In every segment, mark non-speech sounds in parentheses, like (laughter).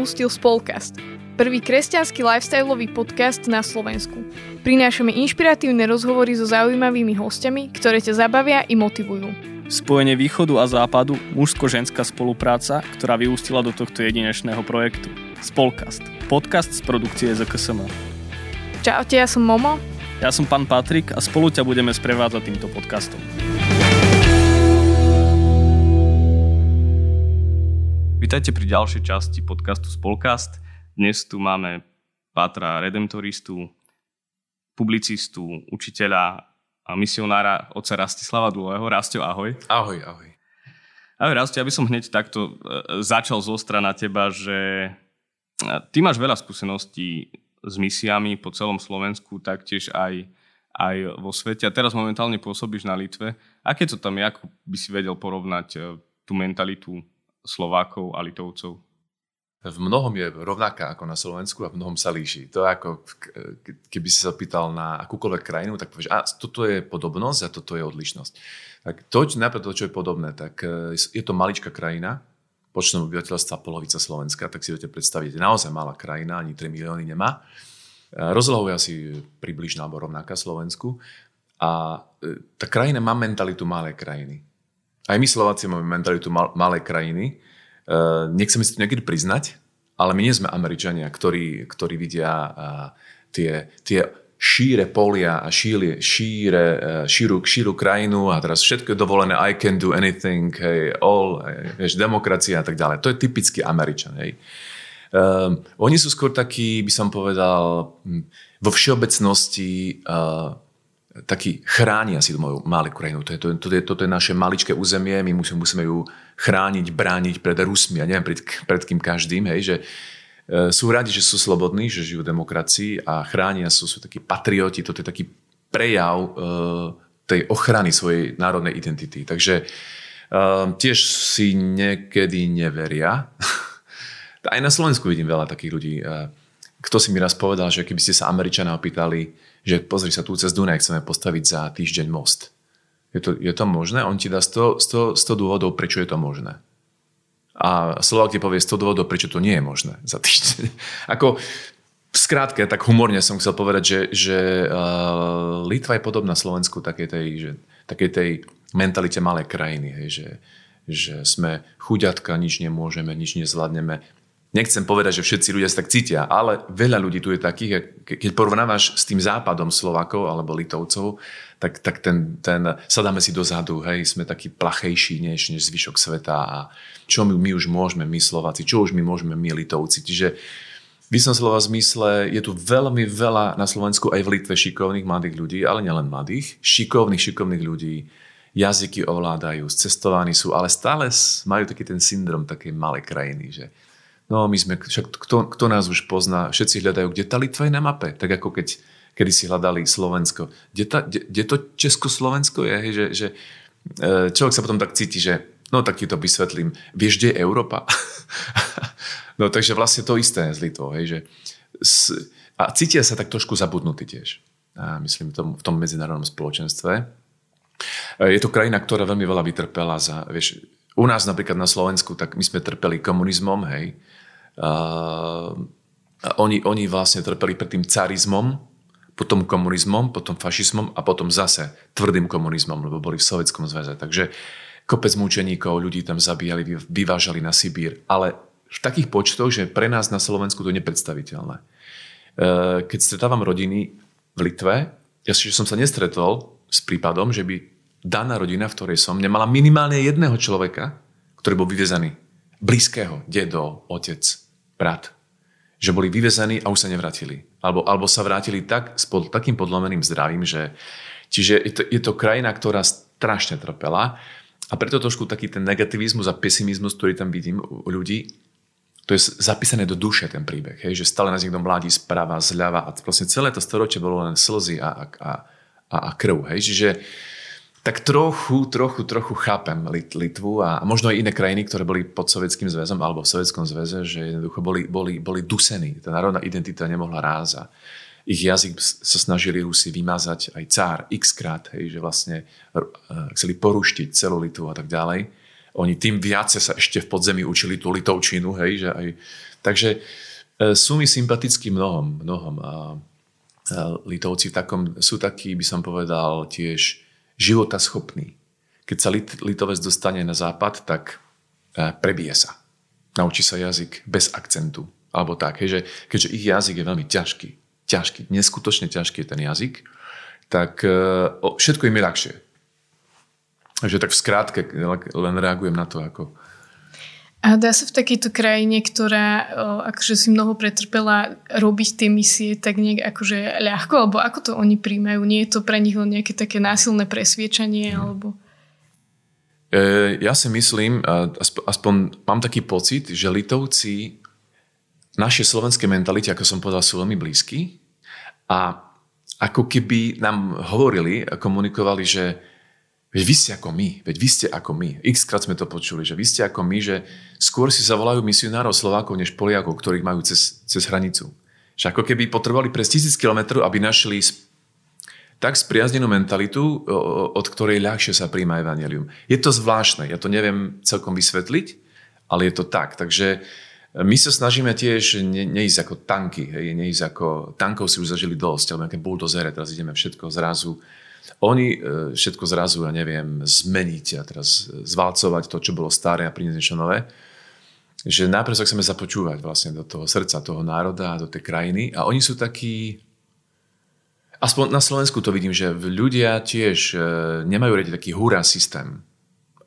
Práve si si pustil Spolcast, prvý kresťanský lifestyleový podcast na Slovensku. Prinášame inšpiratívne rozhovory so zaujímavými hostiami, ktoré ťa zabavia i motivujú. Spojenie východu a západu, mužsko-ženská spolupráca, ktorá vyústila do tohto jedinečného projektu. Spolkast. Podcast z produkcie ZKSM. Čaute, ja som Momo. Ja som pán Patrik a spolu ťa budeme sprevádzať týmto podcastom. Vítajte pri ďalšej časti podcastu Spolkast. Dnes tu máme Patra Redemptoristu, publicistu, učiteľa a misionára oca Rastislava Dlhého. Rastio, ahoj. Ahoj, ahoj. Ahoj, Rastio, ja by som hneď takto e, začal zo strana teba, že e, ty máš veľa skúseností s misiami po celom Slovensku, taktiež aj, aj vo svete. A teraz momentálne pôsobíš na Litve. Aké to tam je? Ako by si vedel porovnať e, tú mentalitu Slovákov a Litovcov? v mnohom je rovnaká ako na Slovensku a v mnohom sa líši. To je ako, keby si sa pýtal na akúkoľvek krajinu, tak povieš, a toto je podobnosť a toto je odlišnosť. Tak to, napríklad to, čo je podobné, tak e, je to maličká krajina, počnom obyvateľstva polovica Slovenska, tak si viete predstaviť, naozaj malá krajina, ani 3 milióny nemá. E, rozlohou je asi približná alebo rovnaká Slovensku. A e, tá krajina má mentalitu malej krajiny. Aj my Slováci máme mentalitu mal, malej krajiny, Uh, nechceme si to niekedy priznať, ale my nie sme Američania, ktorí, ktorí vidia uh, tie, tie šíre polia a šíre, šíre, uh, šíru, šíru krajinu a teraz všetko je dovolené, I can do anything, hey, all, vieš, demokracia a tak ďalej. To je typicky Američan. Hej. Uh, oni sú skôr takí, by som povedal, hm, vo všeobecnosti uh, taký chránia si moju malú krajinu. To je, to, to je, toto je naše maličké územie, my musíme, musíme ju chrániť, brániť pred Rusmi a neviem pred, pred kým každým, hej, že e, sú radi, že sú slobodní, že žijú v demokracii a chránia sú, sú takí patrioti, toto je taký prejav e, tej ochrany svojej národnej identity. Takže e, tiež si niekedy neveria. (laughs) Aj na Slovensku vidím veľa takých ľudí. E, kto si mi raz povedal, že keby ste sa Američana opýtali, že pozri sa tu cez Dunaj, chceme postaviť za týždeň most. Je to, je to možné? On ti dá 100, 100, 100 dôvodov, prečo je to možné. A Slovak ti povie 100 dôvodov, prečo to nie je možné za týždeň. (laughs) Ako, skrátke, tak humorne som chcel povedať, že, že uh, Litva je podobná Slovensku takej tej, že, takej tej mentalite malej krajiny, hej, že, že sme chuďatka, nič nemôžeme, nič nezvládneme. Nechcem povedať, že všetci ľudia sa tak cítia, ale veľa ľudí tu je takých, keď porovnávaš s tým západom Slovakov alebo Litovcov, tak, tak ten, ten, sadáme si dozadu, hej, sme takí plachejší než, než zvyšok sveta a čo my, my už môžeme, my Slováci, čo už my môžeme, my Litovci. Čiže v som slova zmysle je tu veľmi veľa na Slovensku aj v Litve šikovných mladých ľudí, ale nielen mladých, šikovných, šikovných ľudí, jazyky ovládajú, cestovaní sú, ale stále majú taký ten syndrom takej malej krajiny, že No my sme, však kto, kto nás už pozná, všetci hľadajú, kde tá Litva je na mape, tak ako keď kedy si hľadali Slovensko. Kde, tá, kde, kde to Československo je? Hej, že, že e, človek sa potom tak cíti, že no tak ti to vysvetlím. Vieš, kde je Európa? (laughs) no takže vlastne to isté s Litvou. Hej, že s, a cítia sa tak trošku zabudnutí tiež. A myslím tom, v tom medzinárodnom spoločenstve. E, je to krajina, ktorá veľmi veľa vytrpela za, vieš, u nás napríklad na Slovensku, tak my sme trpeli komunizmom, hej, Uh, oni, oni vlastne trpeli pred tým carizmom, potom komunizmom, potom fašizmom a potom zase tvrdým komunizmom, lebo boli v Sovjetskom zväze. Takže kopec mučeníkov, ľudí tam zabíjali, vyvážali na Sibír. Ale v takých počtoch, že pre nás na Slovensku to je nepredstaviteľné. Keď stretávam rodiny v Litve, ja si, že som sa nestretol s prípadom, že by daná rodina, v ktorej som, nemala minimálne jedného človeka, ktorý bol vyvezaný. Blízkeho, dedo, otec, brat. Že boli vyvezení a už sa nevrátili. Alebo, alebo sa vrátili tak, s pod, takým podlomeným zdravím, že... Čiže je to, je to krajina, ktorá strašne trpela a preto trošku taký ten negativizmus a pesimizmus, ktorý tam vidím u ľudí, to je zapísané do duše ten príbeh, hej, že stále nás niekto mladí sprava, zľava a vlastne celé to storočie bolo len slzy a, a, a, a krv. Hej, čiže tak trochu, trochu, trochu chápem Lit- Litvu a možno aj iné krajiny, ktoré boli pod Sovietským zväzom alebo v Sovietskom zväze, že jednoducho boli, boli, boli dusení. Tá národná identita nemohla ráza. Ich jazyk sa snažili Rusi vymazať aj cár x krát, hej, že vlastne uh, chceli poruštiť celú Litvu a tak ďalej. Oni tým viacej sa ešte v podzemí učili tú litovčinu, hej, že aj... Takže uh, sú mi sympatickí mnohom, mnohom. A, Litovci v takom, sú takí, by som povedal, tiež života schopný. Keď sa lit, litovec dostane na západ, tak e, prebije sa. Naučí sa jazyk bez akcentu. Alebo tak, že keďže ich jazyk je veľmi ťažký, ťažký, neskutočne ťažký je ten jazyk, tak e, všetko im je ľahšie. Takže tak v skrátke len reagujem na to, ako, a dá sa v takejto krajine, ktorá akože si mnoho pretrpela, robiť tie misie tak nejak akože ľahko? Alebo ako to oni príjmajú? Nie je to pre nich len nejaké také násilné presviečanie? Hmm. Alebo... E, ja si myslím, aspoň, mám taký pocit, že Litovci naše slovenské mentality, ako som povedal, sú veľmi blízky a ako keby nám hovorili, komunikovali, že Veď vy ste ako my, veď vy ste ako my. X krát sme to počuli, že vy ste ako my, že skôr si zavolajú misionárov Slovákov než Poliakov, ktorých majú cez, cez hranicu. Že ako keby potrebovali prez tisíc kilometrov, aby našli tak spriaznenú mentalitu, od ktorej ľahšie sa príjma evanelium. Je to zvláštne, ja to neviem celkom vysvetliť, ale je to tak. Takže my sa snažíme tiež ne, neísť ako tanky, hej, neísť ako tankov si už zažili dosť, alebo nejaké buldozere, teraz ideme všetko zrazu oni e, všetko zrazu, ja neviem, zmeniť a teraz zvalcovať to, čo bolo staré a priniesť niečo nové. Že najprv sa chceme započúvať vlastne do toho srdca toho národa do tej krajiny a oni sú takí aspoň na Slovensku to vidím, že ľudia tiež e, nemajú radi taký hurá systém.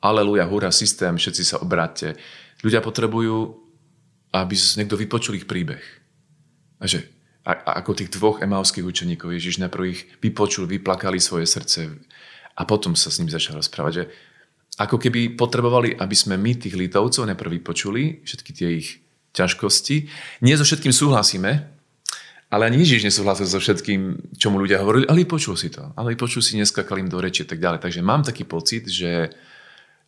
Aleluja, hurá systém, všetci sa obráte. Ľudia potrebujú, aby niekto vypočul ich príbeh. A že a, a ako tých dvoch emauských učeníkov Ježiš najprv ich vypočul, vyplakali svoje srdce a potom sa s ním začal rozprávať, že ako keby potrebovali, aby sme my tých Litovcov najprv vypočuli všetky tie ich ťažkosti. Nie so všetkým súhlasíme, ale ani Ježiš nesúhlasil so všetkým, čo mu ľudia hovorili, ale počul si to. Ale počul si, neskakal im do reči a tak ďalej. Takže mám taký pocit, že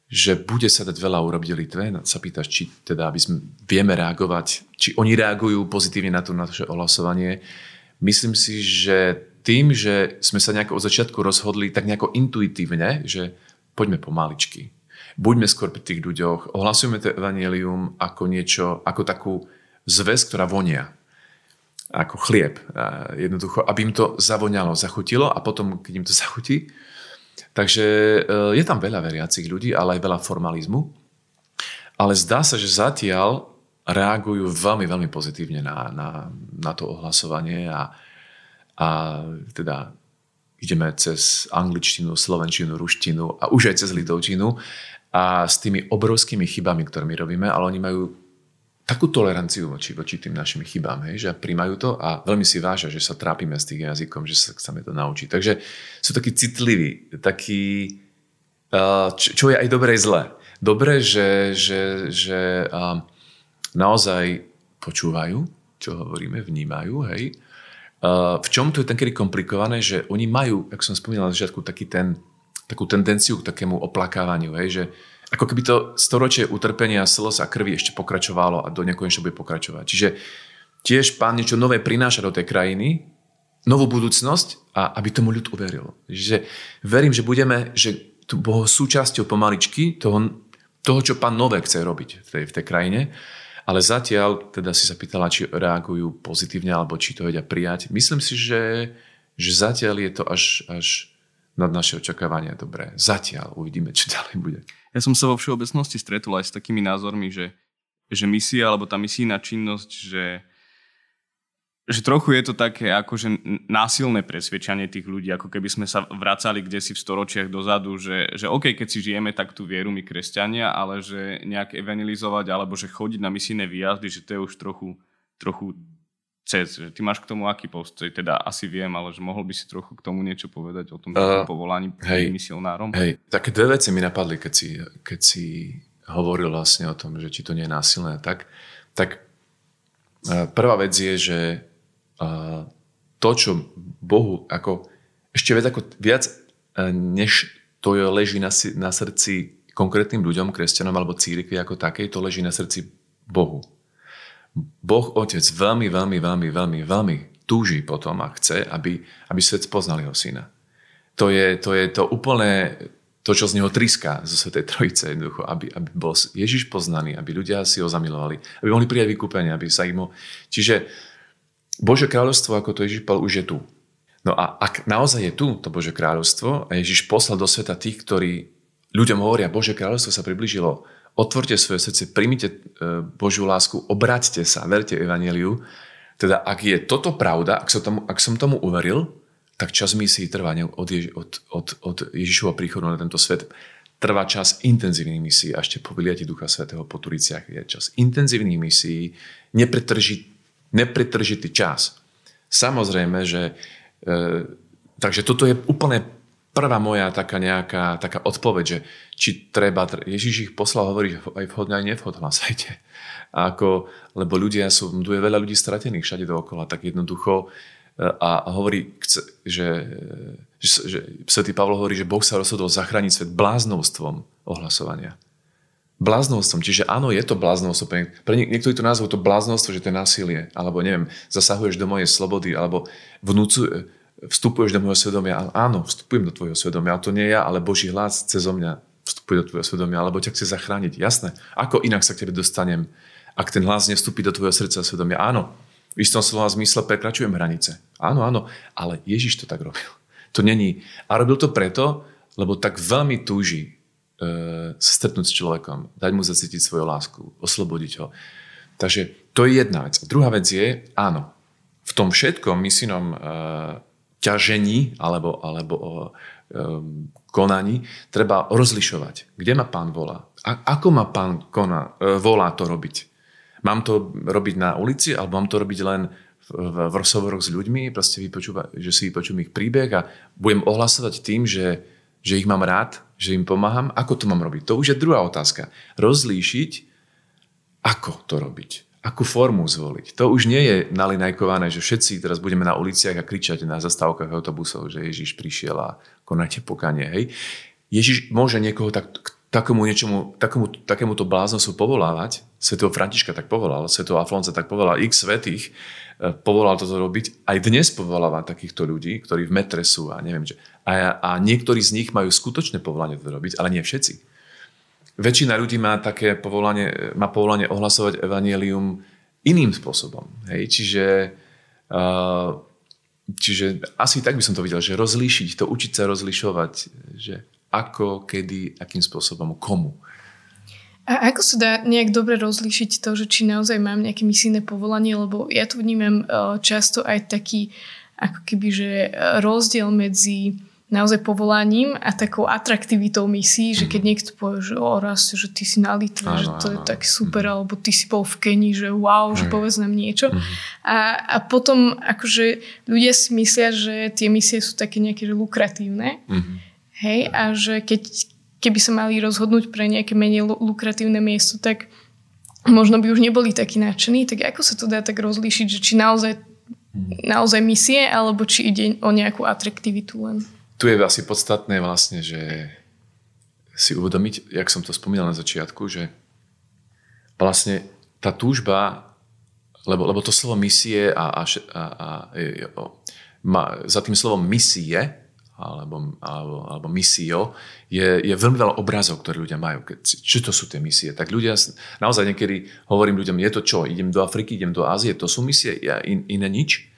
že bude sa dať veľa urobiť Litve. Sa pýtaš, či teda, aby sme vieme reagovať, či oni reagujú pozitívne na to naše ohlasovanie. Myslím si, že tým, že sme sa nejako od začiatku rozhodli tak nejako intuitívne, že poďme pomaličky. Buďme skôr pri tých ľuďoch, ohlasujeme to evangelium ako niečo, ako takú zväz, ktorá vonia. Ako chlieb. Jednoducho, aby im to zavoňalo, zachutilo a potom, keď im to (laughs) zachutí, Takže eh, je tam veľa veriacich ľudí, ale aj veľa formalizmu. Ale zdá sa, že zatiaľ reagujú veľmi, veľmi pozitívne na, na, na to ohlasovanie a, a teda ideme cez angličtinu, slovenčinu, ruštinu a už aj cez litovčinu a s tými obrovskými chybami, ktoré my robíme, ale oni majú takú toleranciu voči, voči tým našim chybám, hej, že príjmajú to a veľmi si vážia, že sa trápime s tým jazykom, že sa chceme to naučiť. Takže sú takí citliví, takí, čo, je aj dobré, aj zlé. Dobré, že, že, že naozaj počúvajú, čo hovoríme, vnímajú, hej. V čom to je kedy komplikované, že oni majú, ako som spomínal na začiatku, taký ten, takú tendenciu k takému oplakávaniu, hej, že ako keby to storočie utrpenia, slz a krvi ešte pokračovalo a do nekonečna bude pokračovať. Čiže tiež pán niečo nové prináša do tej krajiny, novú budúcnosť a aby tomu ľud uveril. Čiže verím, že budeme, že tu bolo súčasťou pomaličky toho, toho, čo pán nové chce robiť v tej, v tej krajine. Ale zatiaľ, teda si sa pýtala, či reagujú pozitívne, alebo či to vedia prijať. Myslím si, že, že zatiaľ je to až, až nad naše očakávania dobré. Zatiaľ uvidíme, čo ďalej bude. Ja som sa vo všeobecnosti stretol aj s takými názormi, že, že misia alebo tá misijná činnosť, že, že trochu je to také akože násilné presvedčanie tých ľudí, ako keby sme sa vracali kde si v storočiach dozadu, že, že OK, keď si žijeme tak tú vieru my kresťania, ale že nejak evangelizovať alebo že chodiť na misijné výjazdy, že to je už trochu, trochu cez. Ty máš k tomu aký postoj? Teda asi viem, ale že mohol by si trochu k tomu niečo povedať o tom uh, povolaní hej, misionárom? Hej, také dve veci mi napadli, keď si, keď si hovoril vlastne o tom, že či to nie je násilné. Tak, tak uh, prvá vec je, že uh, to, čo Bohu ako ešte viac, ako, viac uh, než to je, leží na, na srdci konkrétnym ľuďom, kresťanom alebo církvi ako takej, to leží na srdci Bohu. Boh Otec veľmi, veľmi, veľmi, veľmi, veľmi túži potom a chce, aby, aby svet poznal jeho syna. To je to, je to úplne to, čo z neho triská zo Svetej Trojice, jednoducho, aby, aby bol Ježiš poznaný, aby ľudia si ho zamilovali, aby mohli prijať vykúpenie, aby sa im... Čiže Bože kráľovstvo, ako to Ježiš povedal, už je tu. No a ak naozaj je tu to Bože kráľovstvo a Ježiš poslal do sveta tých, ktorí ľuďom hovoria, Bože kráľovstvo sa približilo, otvorte svoje srdce, primite e, Božiu lásku, obráťte sa, verte Evangeliu. Teda ak je toto pravda, ak som tomu, ak som tomu uveril, tak čas misií trvá od, Ježi, od, od, od Ježišova príchodu na tento svet. Trvá čas intenzívnych misií a ešte po vyliati Ducha Svetého po Turiciach je čas intenzívnych misií, nepretržitý, nepretržitý čas. Samozrejme, že e, takže toto je úplne prvá moja taká nejaká taká odpoveď, že či treba, Ježiš ich poslal hovoriť aj vhodne, aj nevhodne, hlasajte. Ako, lebo ľudia sú, tu je veľa ľudí stratených všade dookola, tak jednoducho a hovorí, že, že, že svätý Pavol hovorí, že Boh sa rozhodol zachrániť svet bláznovstvom ohlasovania. Bláznovstvom, čiže áno, je to bláznovstvo. Pre niektorí to nazvú to bláznovstvo, že to je násilie, alebo neviem, zasahuješ do mojej slobody, alebo vnúcu, vstupuješ do môjho svedomia. Áno, vstupujem do tvojho svedomia, ale to nie ja, ale Boží hlas cez mňa vstupuje do tvojho svedomia, alebo ťa chce zachrániť. Jasné. Ako inak sa k tebe dostanem, ak ten hlas nevstupí do tvojho srdca a svedomia? Áno, v istom slova zmysle prekračujem hranice. Áno, áno, ale Ježiš to tak robil. To není. A robil to preto, lebo tak veľmi túži e, stretnúť s človekom, dať mu zacítiť svoju lásku, oslobodiť ho. Takže to je jedna vec. Druhá vec je, áno, v tom všetkom misinom e, ťažení alebo, alebo o, e, konaní treba rozlišovať, kde ma pán volá. A, ako ma pán koná, e, volá to robiť. Mám to robiť na ulici, alebo mám to robiť len v, v rozhovoroch s ľuďmi, proste vypočúva, že si vypočujem ich príbeh a budem ohlasovať tým, že, že ich mám rád, že im pomáham. Ako to mám robiť? To už je druhá otázka. Rozlíšiť, ako to robiť. Akú formu zvoliť. To už nie je nalinajkované, že všetci teraz budeme na uliciach a kričať na zastávkach autobusov, že Ježiš prišiel a konáte pokanie. Hej. Ježiš môže niekoho tak, takému niečomu, takému, takémuto bláznosu povolávať, svetého Františka tak povolal, svetého Aflonca tak povolal, x svetých e, povolal toto robiť. Aj dnes povoláva takýchto ľudí, ktorí v metre sú a neviem čo. A, a niektorí z nich majú skutočné povolanie to robiť, ale nie všetci. Väčšina ľudí má také povolanie, má povolanie ohlasovať evanielium iným spôsobom. Hej? Čiže, uh, čiže asi tak by som to videl, že rozlíšiť, to učiť sa rozlišovať, že ako, kedy, akým spôsobom, komu. A ako sa dá nejak dobre rozlíšiť to, že či naozaj mám nejaké misijné povolanie, lebo ja tu vnímam e, často aj taký ako keby, že e, rozdiel medzi naozaj povolaním a takou atraktivitou misií, že keď mhm. niekto povie, že o raz, že ty si na Litve, že to je tak super, mm. alebo ty si bol v Keni, že wow, že povedz nám niečo. Mm. A, a potom akože ľudia si myslia, že tie misie sú také nejaké lukratívne. Mm. Hej, a že keď, keby sa mali rozhodnúť pre nejaké menej lukratívne miesto, tak možno by už neboli takí nadšení. Tak ako sa to dá tak rozlíšiť, že či naozaj, naozaj misie, alebo či ide o nejakú atraktivitu len? Tu je asi podstatné vlastne, že si uvedomiť, jak som to spomínal na začiatku, že vlastne tá túžba, lebo, lebo to slovo misie a, a, a, a, a, a za tým slovom misie alebo, alebo, alebo misio, je, je veľmi veľa obrazov, ktoré ľudia majú. Čo to sú tie misie? Tak ľudia, naozaj niekedy hovorím ľuďom, je to čo? Idem do Afriky, idem do Ázie, to sú misie, ja, in, iné nič?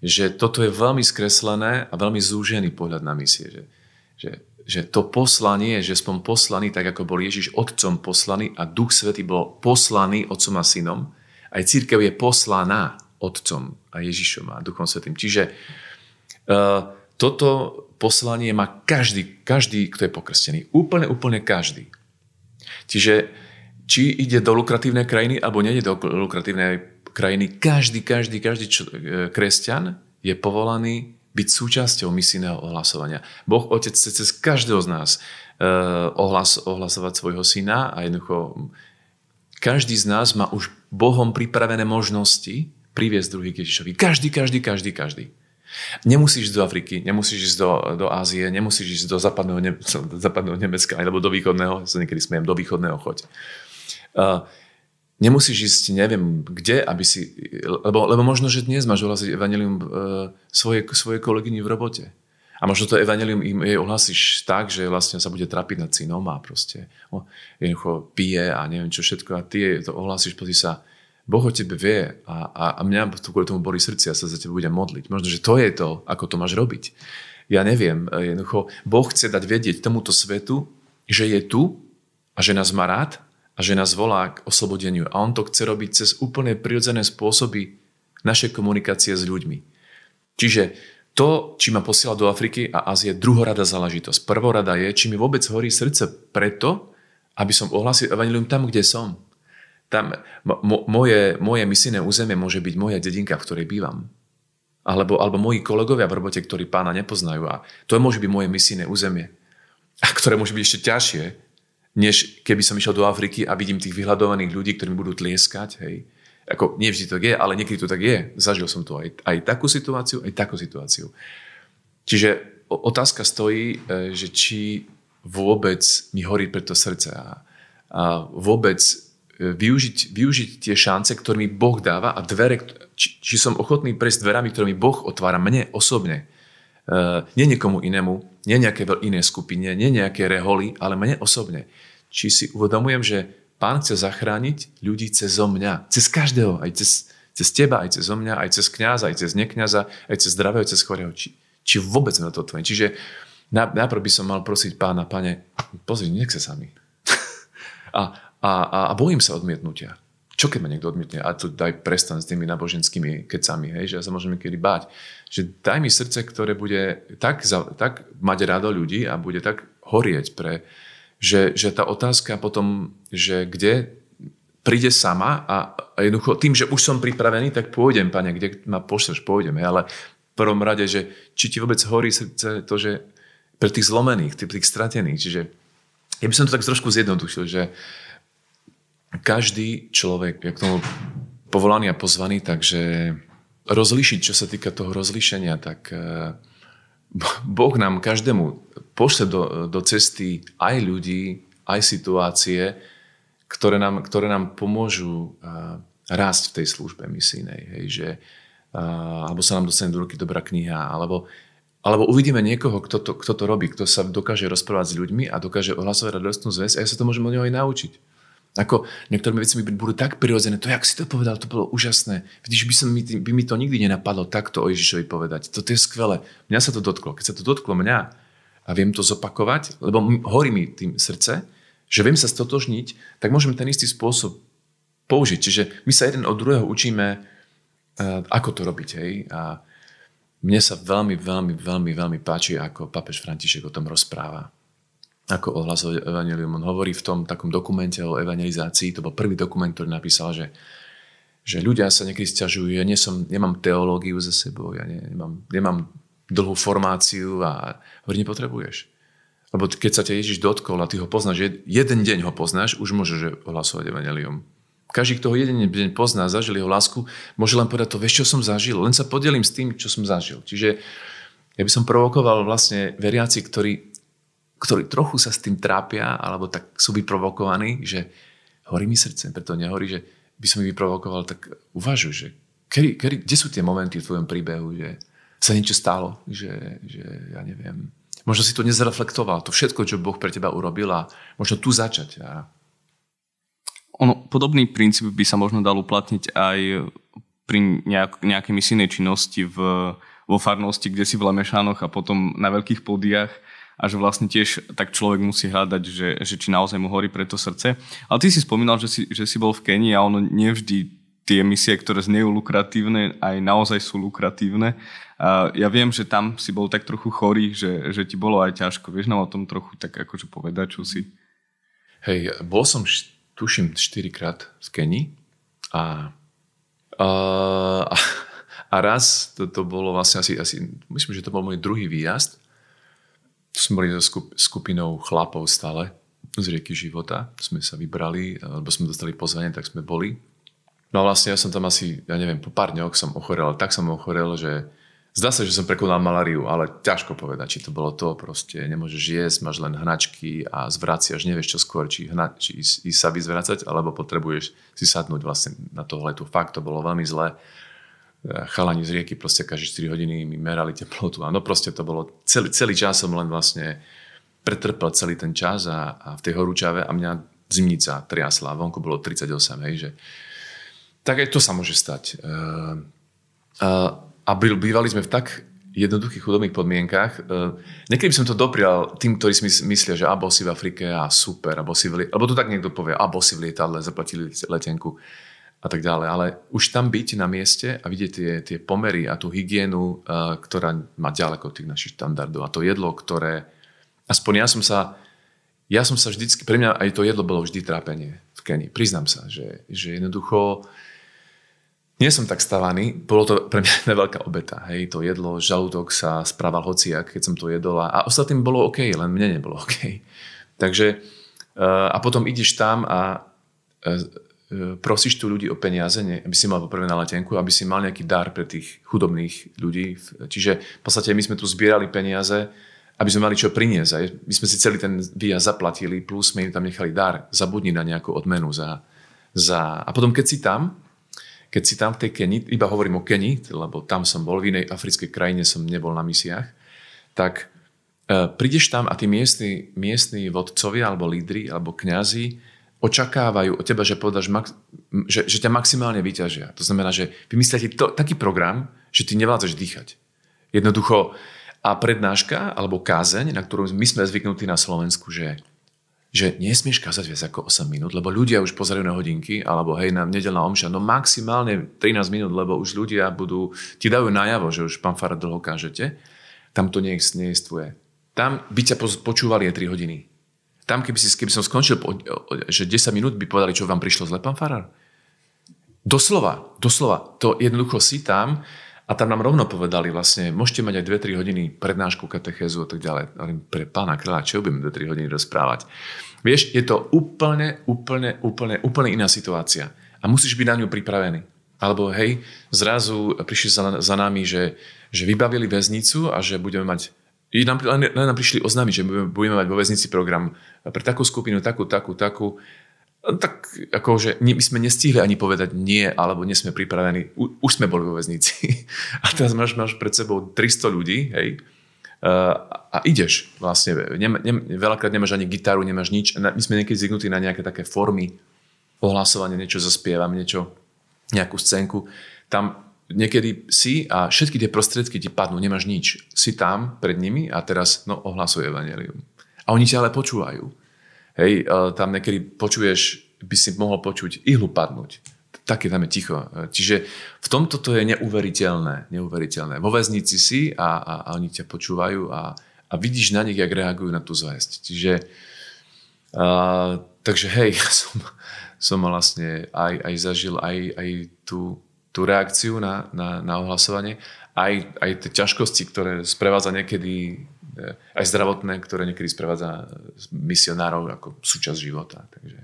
Že toto je veľmi skreslené a veľmi zúžený pohľad na misie. Že, že, že to poslanie, že som poslaný, tak ako bol Ježiš otcom poslaný a Duch Svetý bol poslaný otcom a synom, aj církev je poslaná otcom a Ježišom a Duchom Svetým. Čiže uh, toto poslanie má každý, každý, kto je pokrstený. Úplne, úplne každý. Čiže či ide do lukratívnej krajiny, alebo nejde do lukratívnej krajiny, každý, každý, každý čo, e, kresťan je povolaný byť súčasťou misijného ohlasovania. Boh Otec chce cez každého z nás uh, ohlas, ohlasovať svojho syna a jednoducho každý z nás má už Bohom pripravené možnosti priviesť druhý k Ježišovi. Každý, každý, každý, každý. Nemusíš ísť do Afriky, nemusíš ísť do, do Ázie, nemusíš ísť do západného, ne, do (laughs) západného Nemecka, alebo do východného, sa niekedy smiem, do východného choď. Uh, nemusíš ísť neviem kde, aby si, lebo, lebo možno, že dnes máš ohlásiť evanelium uh, svoje, kolegyni v robote. A možno to evanelium im jej ohlasíš tak, že vlastne sa bude trapiť nad synom a proste no, jednoducho pije a neviem čo všetko a ty to ohlasíš, pozri sa, Boh o tebe vie a, a, a mňa to kvôli tomu boli srdci a sa za teba budem modliť. Možno, že to je to, ako to máš robiť. Ja neviem, jednoducho, Boh chce dať vedieť tomuto svetu, že je tu a že nás má rád a že nás volá k oslobodeniu. A on to chce robiť cez úplne prirodzené spôsoby našej komunikácie s ľuďmi. Čiže to, či ma posiela do Afriky a Ázie, druhorada záležitosť. Prvorada je, či mi vôbec horí srdce preto, aby som ohlasil evanilium tam, kde som tam mo, moje, moje misijné územie môže byť moja dedinka, v ktorej bývam. Alebo, alebo moji kolegovia v robote, ktorí pána nepoznajú. A to môže byť moje misijné územie. A ktoré môže byť ešte ťažšie, než keby som išiel do Afriky a vidím tých vyhľadovaných ľudí, ktorí budú tlieskať. Hej. Ako, nie vždy to je, ale niekedy to tak je. Zažil som to aj, aj takú situáciu, aj takú situáciu. Čiže otázka stojí, e, že či vôbec mi horí pre to srdce a, a vôbec využiť, využiť tie šance, ktoré mi Boh dáva a dvere, či, či som ochotný prejsť dverami, ktoré mi Boh otvára mne osobne. Uh, nie niekomu inému, nie nejaké iné skupine, nie nejaké reholy, ale mne osobne. Či si uvedomujem, že Pán chce zachrániť ľudí cez mňa. Cez každého, aj cez, cez teba, aj cez mňa, aj cez kňaza, aj cez nekňaza, aj cez zdravého, cez chorého. Či, či vôbec na to otvorím. Čiže najprv by som mal prosiť pána, pane, pozri, nech sa sami. (laughs) a, a, a bojím sa odmietnutia. Čo keď ma niekto odmietne? A to daj prestan s tými náboženskými kecami, hej, že ja sa môžem kedy báť. Že daj mi srdce, ktoré bude tak, za, tak mať rado ľudí a bude tak horieť pre, že, že tá otázka potom, že kde príde sama a, a jednoducho tým, že už som pripravený, tak pôjdem, pane, kde ma pošleš, pôjdeme. Ale v prvom rade, že či ti vôbec horí srdce to, že pre tých zlomených, tých, tých stratených. Čiže ja by som to tak trošku zjednodušil, že každý človek je k tomu povolaný a pozvaný, takže rozlišiť, čo sa týka toho rozlišenia, tak eh, Boh nám každému pošle do, do cesty aj ľudí, aj situácie, ktoré nám, ktoré nám pomôžu uh, rásť v tej službe misijnej. Hej, že, uh, alebo sa nám dostane do ruky dobrá kniha, alebo, alebo uvidíme niekoho, kto to, kto to robí, kto sa dokáže rozprávať s ľuďmi a dokáže ohlasovať radostnú zväz a ja sa to môžem od neho aj naučiť. Ako niektoré veci mi budú tak prirodzené, to, jak si to povedal, to bolo úžasné. Vidíš, by, som, by mi to nikdy nenapadlo takto o Ježišovi povedať. Toto je skvelé. Mňa sa to dotklo. Keď sa to dotklo mňa a viem to zopakovať, lebo horí mi tým srdce, že viem sa stotožniť, tak môžem ten istý spôsob použiť. Čiže my sa jeden od druhého učíme, eh, ako to robiť. Hej? A mne sa veľmi, veľmi, veľmi, veľmi páči, ako papež František o tom rozpráva ako ohlasovať evanelium. On hovorí v tom takom dokumente o evangelizácii, to bol prvý dokument, ktorý napísal, že, že ľudia sa niekedy stiažujú, ja nie som, nemám teológiu za sebou, ja nemám, nemám dlhú formáciu a hovorí, nepotrebuješ. Lebo keď sa ťa Ježiš dotkol a ty ho poznáš, jeden deň ho poznáš, už môžeš ohlasovať evanelium. Každý, kto ho jeden deň pozná, zažil jeho lásku, môže len povedať to, vieš, čo som zažil, len sa podelím s tým, čo som zažil. Čiže ja by som provokoval vlastne veriaci, ktorí ktorí trochu sa s tým trápia, alebo tak sú vyprovokovaní, že horí mi srdce, preto nehorí, že by som ich vyprovokoval, tak uvažuj, že kedy, kedy, kde sú tie momenty v tvojom príbehu, že sa niečo stalo, že, že ja neviem, možno si to nezreflektoval, to všetko, čo Boh pre teba urobil a možno tu začať. A... Ono, podobný princíp by sa možno dal uplatniť aj pri nejak, nejakej misijnej činnosti v, vo farnosti, kde si v Lemešánoch a potom na veľkých pódiach a že vlastne tiež tak človek musí hľadať, že, že či naozaj mu horí pre to srdce. Ale ty si spomínal, že si, že si bol v Kenii a ono nevždy tie misie, ktoré znejú lukratívne, aj naozaj sú lukratívne. A ja viem, že tam si bol tak trochu chorý, že, že ti bolo aj ťažko. Vieš nám o tom trochu tak akože povedať, čo si? Hej, bol som, tuším, 4 krát v Kenii a, a, a raz to, to bolo vlastne asi, asi, myslím, že to bol môj druhý výjazd sme boli so skupinou chlapov stále z rieky života. Sme sa vybrali, alebo sme dostali pozvanie, tak sme boli. No a vlastne ja som tam asi, ja neviem, po pár dňoch som ochorel, tak som ochorel, že Zdá sa, že som prekonal malariu, ale ťažko povedať, či to bolo to. Proste nemôžeš jesť, máš len hnačky a zvraciaš, nevieš čo skôr, či, hna, či ísť, ísť sa vyzvracať, alebo potrebuješ si sadnúť vlastne na tohletu. Fakt, to bolo veľmi zlé. Chalani z rieky proste každé 4 hodiny mi merali teplotu. A no proste to bolo, celý, celý čas som len vlastne pretrpel celý ten čas a, a v tej horúčave a mňa zimnica triasla. Vonku bolo 38, hej, že... Tak aj to sa môže stať. Uh, uh, a bývali sme v tak jednoduchých chudobných podmienkach. E, niekedy by som to doprial tým, ktorí si myslia, že a bol si v Afrike a super, a si v lietadle, alebo to tak niekto povie, a si v lietadle, zaplatili letenku a tak ďalej. Ale už tam byť na mieste a vidieť tie, tie pomery a tú hygienu, e, ktorá má ďaleko od tých našich štandardov a to jedlo, ktoré, aspoň ja som sa, ja som sa vždycky, pre mňa aj to jedlo bolo vždy trápenie v Kenii. Priznám sa, že, že jednoducho nie som tak stavaný, bolo to pre mňa (laughs) veľká obeta. Hej, to jedlo, žalúdok sa správal hociak, keď som to jedol a ostatným bolo OK, len mne nebolo (laughs) OK. Takže eh, a potom ideš tam a eh, prosíš tu ľudí o peniaze, nie, aby si mal poprvé na letenku, aby si mal nejaký dar pre tých chudobných ľudí. Čiže v podstate my sme tu zbierali peniaze, aby sme mali čo priniesť. My sme si celý ten výjazd zaplatili, plus sme im tam nechali dar. Zabudni na nejakú odmenu za, za... A potom, keď si tam, keď si tam v tej Keni, iba hovorím o Keni, lebo tam som bol, v inej africkej krajine som nebol na misiách, tak e, prídeš tam a tí miestni, miestni vodcovia alebo lídry alebo kňazi očakávajú od teba, že, podaš, že, že ťa maximálne vyťažia. To znamená, že vymyslia taký program, že ty nevládzaš dýchať. Jednoducho a prednáška alebo kázeň, na ktorú my sme zvyknutí na Slovensku, že že nesmieš kázať viac ako 8 minút, lebo ľudia už pozerajú na hodinky, alebo hej, na nedelná omša, no maximálne 13 minút, lebo už ľudia budú, ti dajú najavo, že už pán Fara dlho kážete, tam to neexistuje. Tam by ťa počúvali aj 3 hodiny. Tam, keby, si, keby som skončil, že 10 minút by povedali, čo vám prišlo zle, pán Farar. Doslova, doslova. To jednoducho si tam a tam nám rovno povedali vlastne, môžete mať aj 2-3 hodiny prednášku, katechézu a tak ďalej. Ale pre pána kráľa, čo budeme 2-3 hodiny rozprávať? Vieš, je to úplne, úplne, úplne, úplne iná situácia. A musíš byť na ňu pripravený. Alebo hej, zrazu prišli za, za nami, že, že vybavili väznicu a že budeme mať nám, len, len nám prišli oznámiť, že budeme mať vo väznici program pre takú skupinu, takú, takú, takú tak akože my sme nestihli ani povedať nie, alebo nie sme pripravení. U, už sme boli vo väznici. (laughs) A teraz máš, máš pred sebou 300 ľudí, hej, a ideš vlastne. Nem, nem, veľakrát nemáš ani gitaru, nemáš nič. My sme niekedy zvyknutí na nejaké také formy ohlasovanie, niečo zaspievam, niečo, nejakú scénku. Tam niekedy si a všetky tie prostriedky ti padnú, nemáš nič. Si tam pred nimi a teraz no, ohlasuj evanelium. A oni ťa ale počúvajú. Hej, tam niekedy počuješ, by si mohol počuť ihlu padnúť. Také tam je ticho. Čiže v tomto to je neuveriteľné. neuveriteľné. Vo väznici si a, a, a oni ťa počúvajú a, a vidíš na nich, jak reagujú na tú zväzť. Čiže a, takže hej, ja (laughs) som, som vlastne aj, aj zažil aj, aj tú, tú reakciu na, na, na ohlasovanie, aj, aj tie ťažkosti, ktoré sprevádza niekedy E, aj zdravotné, ktoré niekedy sprevádza misionárov ako súčasť života. Takže.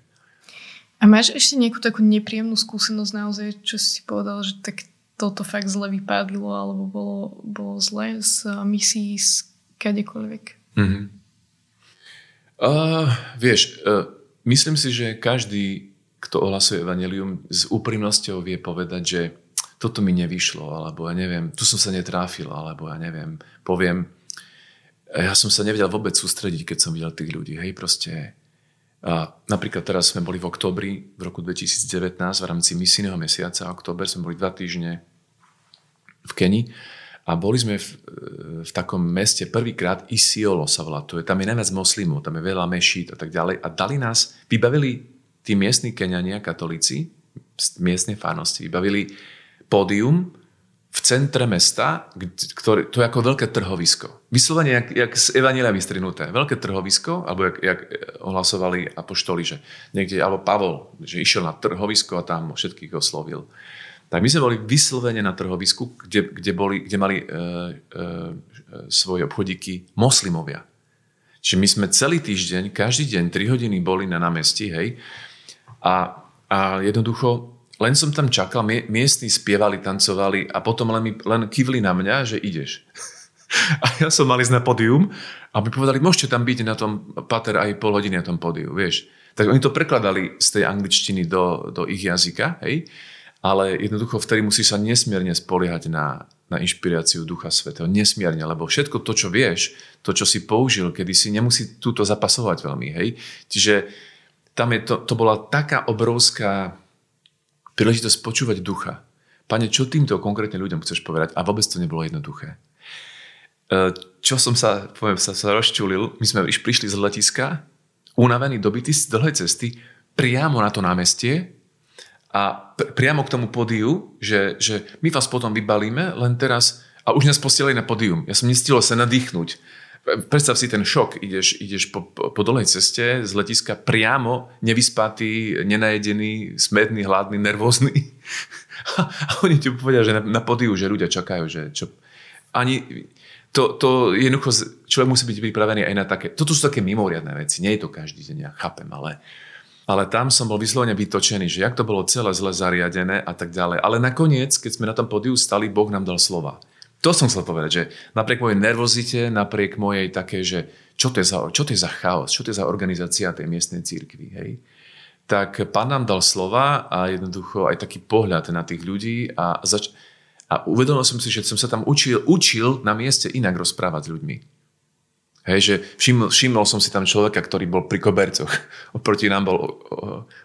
A máš ešte nejakú takú nepríjemnú skúsenosť naozaj, čo si povedal, že tak toto fakt zle vypadilo alebo bolo, bolo zle z misií z kadekoľvek? Mm-hmm. Uh, vieš, uh, myslím si, že každý, kto ohlasuje evanelium, s úprimnosťou vie povedať, že toto mi nevyšlo, alebo ja neviem, tu som sa netráfil, alebo ja neviem, poviem, ja som sa nevedel vôbec sústrediť, keď som videl tých ľudí. Hej, proste. A napríklad teraz sme boli v oktobri v roku 2019 v rámci misijného mesiaca. Október sme boli dva týždne v Keni a boli sme v, v takom meste prvýkrát Isiolo sa volá. To je, tam je najviac moslimov, tam je veľa mešít a tak ďalej. A dali nás, vybavili tí miestni Keniania, katolíci, z miestnej farnosti, vybavili pódium, v centre mesta, ktoré, to je ako veľké trhovisko. Vyslovene, jak, jak z Evanielia vystrinuté. Veľké trhovisko, alebo jak, jak ohlasovali apoštoli, že niekde, alebo Pavol, že išiel na trhovisko a tam všetkých oslovil. Tak my sme boli vyslovene na trhovisku, kde, kde, boli, kde mali e, e, svoje obchodíky moslimovia. Čiže my sme celý týždeň, každý deň, 3 hodiny boli na námestí, hej, a, a jednoducho len som tam čakal, miestni spievali, tancovali a potom len, mi, len kývli na mňa, že ideš. (laughs) A ja som mal ísť na pódium a mi povedali, môžete tam byť na tom pater aj pol hodiny na tom pódiu, vieš. Tak oni to prekladali z tej angličtiny do, do ich jazyka, hej. Ale jednoducho vtedy musí sa nesmierne spoliehať na, na inšpiráciu Ducha Svetého. Nesmierne, lebo všetko to, čo vieš, to, čo si použil, kedy si nemusí túto zapasovať veľmi, hej. Čiže tam je to, to bola taká obrovská príležitosť počúvať ducha. Pane, čo týmto konkrétne ľuďom chceš povedať? A vôbec to nebolo jednoduché. E, čo som sa, poviem, sa, sa rozčulil, my sme iš prišli z letiska, unavení, dobití z dlhej cesty, priamo na to námestie a pr- priamo k tomu pódiu, že, že my vás potom vybalíme, len teraz, a už nás posielali na pódium. Ja som nestihol sa nadýchnuť predstav si ten šok, ideš, ideš po, po, po dolej ceste z letiska priamo, nevyspatý, nenajedený, smedný, hladný, nervózny. (laughs) A oni ti povedia, že na, na podiu, že ľudia čakajú, že čo... Ani, to, to jednoducho, človek musí byť pripravený aj na také, toto sú také mimoriadné veci, nie je to každý deň, ja chápem, ale, ale tam som bol vyslovene vytočený, že jak to bolo celé zle zariadené a tak ďalej. Ale nakoniec, keď sme na tom podiu stali, Boh nám dal slova. To som chcel povedať, že napriek mojej nervozite, napriek mojej také, že čo to je za, čo to je za chaos, čo to je za organizácia tej miestnej církvy, hej? tak pán nám dal slova a jednoducho aj taký pohľad na tých ľudí a, zač- a uvedomil som si, že som sa tam učil, učil na mieste inak rozprávať s ľuďmi. Hej, že všimol, všimol som si tam človeka, ktorý bol pri kobercoch. (laughs) Oproti nám bol